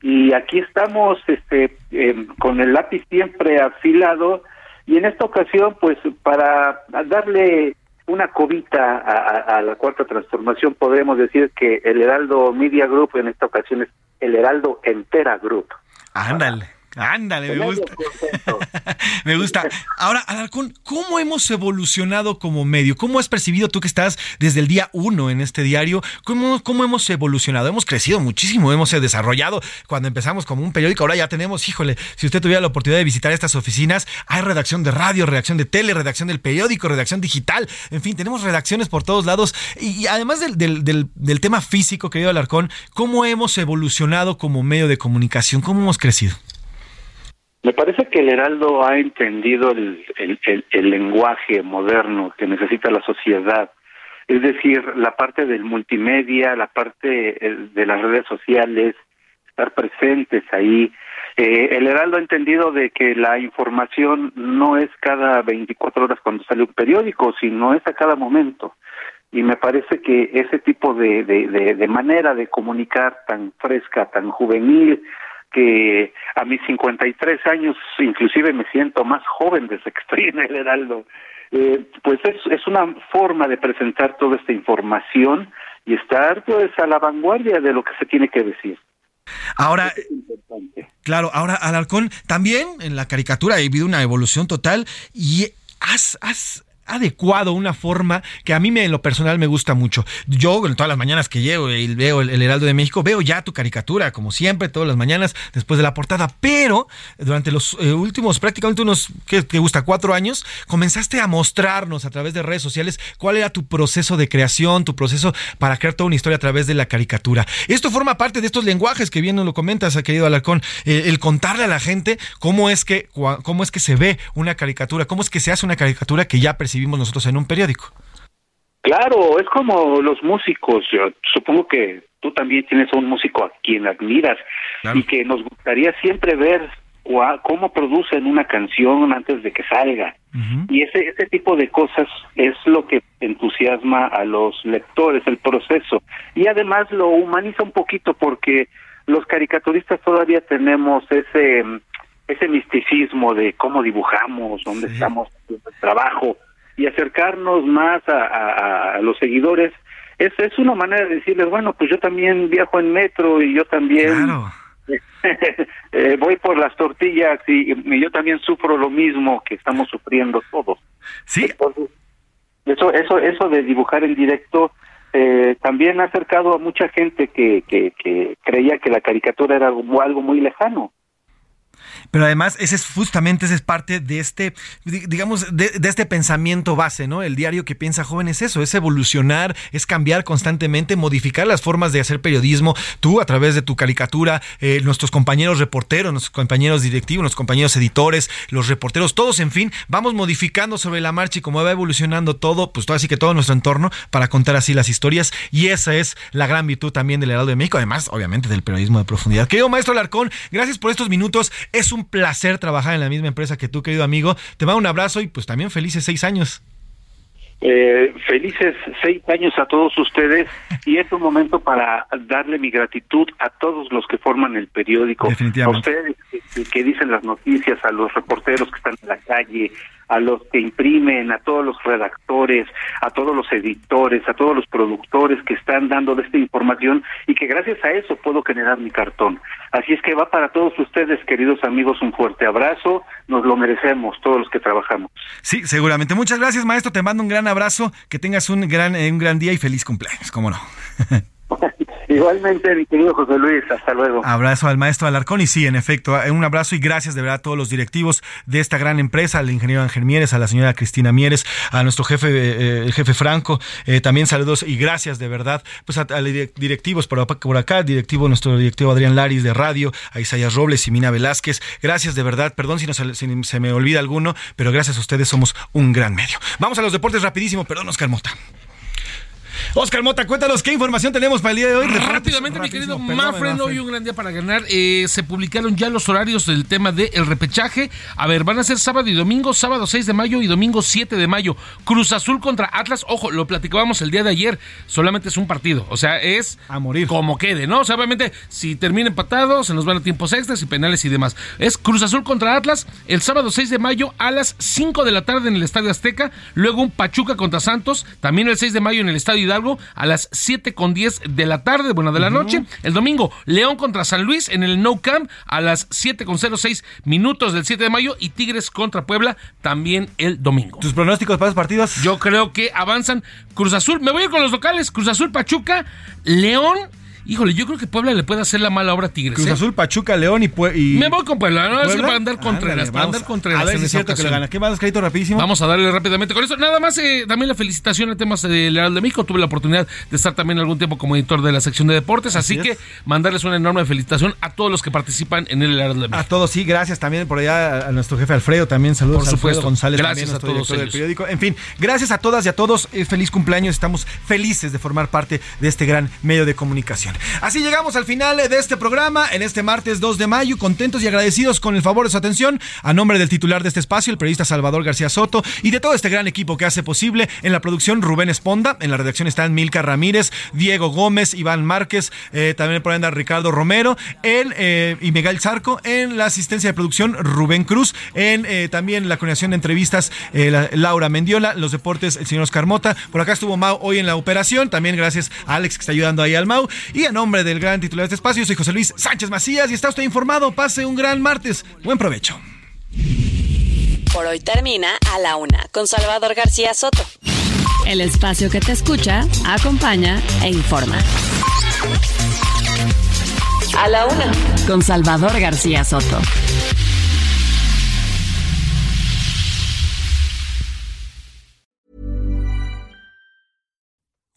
y aquí estamos este em, con el lápiz siempre afilado y en esta ocasión pues para darle una cobita a, la cuarta transformación podemos decir que el Heraldo Media Group en esta ocasión es el Heraldo Entera Group. Ándale. Ándale, me gusta. me gusta. Ahora, Alarcón, ¿cómo hemos evolucionado como medio? ¿Cómo has percibido tú que estás desde el día uno en este diario? ¿Cómo, cómo hemos evolucionado? Hemos crecido muchísimo, hemos desarrollado. Cuando empezamos como un periódico, ahora ya tenemos, híjole, si usted tuviera la oportunidad de visitar estas oficinas, hay redacción de radio, redacción de tele, redacción del periódico, redacción digital, en fin, tenemos redacciones por todos lados. Y, además del, del, del tema físico, querido Alarcón, ¿cómo hemos evolucionado como medio de comunicación? ¿Cómo hemos crecido? Me parece que el Heraldo ha entendido el, lenguaje moderno que necesita la sociedad, es decir, la parte del multimedia, la parte eh, de las redes sociales, estar presentes ahí. Eh, el Heraldo ha entendido de que la información no es cada 24 horas cuando sale un periódico, sino es a cada momento. Y me parece que ese tipo de manera de comunicar tan fresca, tan juvenil, que a mis 53 años inclusive me siento más joven desde que estoy en el Heraldo. Eh, pues es, es una forma de presentar toda esta información y estar pues a la vanguardia de lo que se tiene que decir. Ahora, claro, ahora Alarcón, también en la caricatura ha habido una evolución total y has, has adecuado, una forma que a mí me, en lo personal me gusta mucho. Yo, todas las mañanas que llego y veo el, Heraldo de México, veo ya tu caricatura, como siempre, todas las mañanas, después de la portada, pero durante los eh, últimos, prácticamente unos, ¿qué te gusta? Cuatro años, comenzaste a mostrarnos a través de redes sociales cuál era tu proceso de creación, tu proceso para crear toda una historia a través de la caricatura. Esto forma parte de estos lenguajes que bien nos lo comentas, querido Alarcón, eh, el contarle a la gente cómo es que, cómo es que se ve una caricatura, cómo es que se hace una caricatura que ya percibimos vimos nosotros en un periódico. Claro, es como los músicos. Yo supongo que tú también tienes a un músico a quien admiras y que nos gustaría siempre ver cómo producen una canción antes de que salga. Y ese, ese tipo de cosas es lo que entusiasma a los lectores, el proceso. Y además lo humaniza un poquito porque los caricaturistas todavía tenemos ese ese misticismo de cómo dibujamos, dónde estamos en el trabajo y acercarnos más a, los seguidores, es, es una manera de decirles, bueno, pues yo también viajo en metro y yo también eh, voy por las tortillas y, yo también sufro lo mismo que estamos sufriendo todos. Sí. eso, eso, eso de dibujar en directo eh, también ha acercado a mucha gente que, que, que creía que la caricatura era algo, algo muy lejano. Pero además, ese es justamente ese es parte de este, digamos, de, este pensamiento base, ¿no? El diario que piensa joven es eso, es evolucionar, es cambiar constantemente, modificar las formas de hacer periodismo. Tú, a través de tu caricatura, eh, nuestros compañeros reporteros, nuestros compañeros directivos, nuestros compañeros editores, los reporteros, todos, en fin, vamos modificando sobre la marcha y como va evolucionando todo, pues todo así que todo nuestro entorno para contar así las historias. Y esa es la gran virtud también del Heraldo de México, además, obviamente, del periodismo de profundidad. Querido maestro Larcón, gracias por estos minutos. Un placer trabajar en la misma empresa que tú, querido amigo. Te mando un abrazo y pues también felices seis años. Eh, felices seis años a todos ustedes y es un momento para darle mi gratitud a todos los que forman el periódico, a ustedes que, dicen las noticias, a los reporteros que están en la calle, a los que imprimen, a todos los redactores, a todos los editores, a todos los productores que están dando de esta información y que gracias a eso puedo generar mi cartón. Así es que va para todos ustedes, queridos amigos, un fuerte abrazo. Nos lo merecemos todos los que trabajamos. Sí, seguramente. Muchas gracias, maestro. Te mando un gran abrazo. Que tengas un gran, eh, un gran día y feliz cumpleaños, cómo no. Igualmente, mi querido José Luis, hasta luego. Abrazo al maestro Alarcón y sí, en efecto, eh, un abrazo y gracias de verdad a todos los directivos de esta gran empresa, al ingeniero Ángel Mieres, a la señora Cristina Mieres, a nuestro jefe, eh, el jefe Franco, eh, también saludos y gracias de verdad, pues a, los directivos por, por acá, directivo, nuestro directivo Adrián Laris de radio, a Isaías Robles y Mina Velázquez, gracias de verdad, perdón si, no, se me olvida alguno, pero gracias a ustedes somos un gran medio. Vamos a los deportes rapidísimo, perdón Oscar Mota. Oscar Mota, cuéntanos qué información tenemos para el día de hoy. Rápidamente, mi querido Mafren, hoy un gran día para ganar. Eh, se publicaron ya los horarios del tema del el repechaje. A ver, van a ser sábado y domingo, sábado 6 de mayo y domingo 7 de mayo. Cruz Azul contra Atlas. Ojo, lo platicábamos el día de ayer. Solamente es un partido. O sea, es a morir. Como quede, ¿no? O sea, obviamente, si termina empatado, se nos van a tiempos extras y penales y demás. Es Cruz Azul contra Atlas el sábado 6 de mayo a las 5 de la tarde en el Estadio Azteca. Luego un Pachuca contra Santos. También el 6 de mayo en el Estadio Hidalgo a las 7 con 10 de la tarde, bueno, de la noche. El domingo, León contra San Luis en el No Camp a las 7 con 06 minutos del 7 de mayo y Tigres contra Puebla también el domingo. ¿Tus pronósticos para los partidos? Yo creo que avanzan Cruz Azul. Me voy a ir con los locales. Cruz Azul, Pachuca, León Híjole, yo creo que Puebla le puede hacer la mala obra a Tigres. Cruz ¿eh? Azul, Pachuca, León y, Me voy con Puebla, ¿no? Es para andar Contreras, para andar Contreras. A ver si es cierto que le gana. ¿Qué más, Carito, rapidísimo? Vamos a darle rápidamente con eso. Nada más, eh, también la felicitación a temas del Heraldo de México. Tuve la oportunidad de estar también algún tiempo como editor de la sección de deportes, así, que mandarles una enorme felicitación a todos los que participan en el Heraldo de México. A todos, sí, gracias también por allá a nuestro jefe Alfredo, también saludos por supuesto. González, gracias a todos del periódico. En fin, gracias a todas y a todos. Eh, feliz cumpleaños. Estamos felices de formar parte de este gran medio de comunicación. Así llegamos al final de este programa, en este martes 2 de mayo, contentos y agradecidos con el favor de su atención, a nombre del titular de este espacio, el periodista Salvador García Soto, y de todo este gran equipo que hace posible en la producción Rubén Esponda, en la redacción están Milka Ramírez, Diego Gómez, Iván Márquez, eh, también por anda Ricardo Romero, en, eh, y Miguel Zarco, en la asistencia de producción Rubén Cruz, en eh, también la coordinación de entrevistas Laura Mendiola, los deportes el señor Oscar Mota, por acá estuvo Mau hoy en la operación, también gracias a Alex que está ayudando ahí al Mau, y a nombre del gran titular de este espacio. Soy José Luis Sánchez Macías y está usted informado. Pase un gran martes. Buen provecho. Por hoy termina a la una con Salvador García Soto. El espacio que te escucha, acompaña e informa. A la una con Salvador García Soto.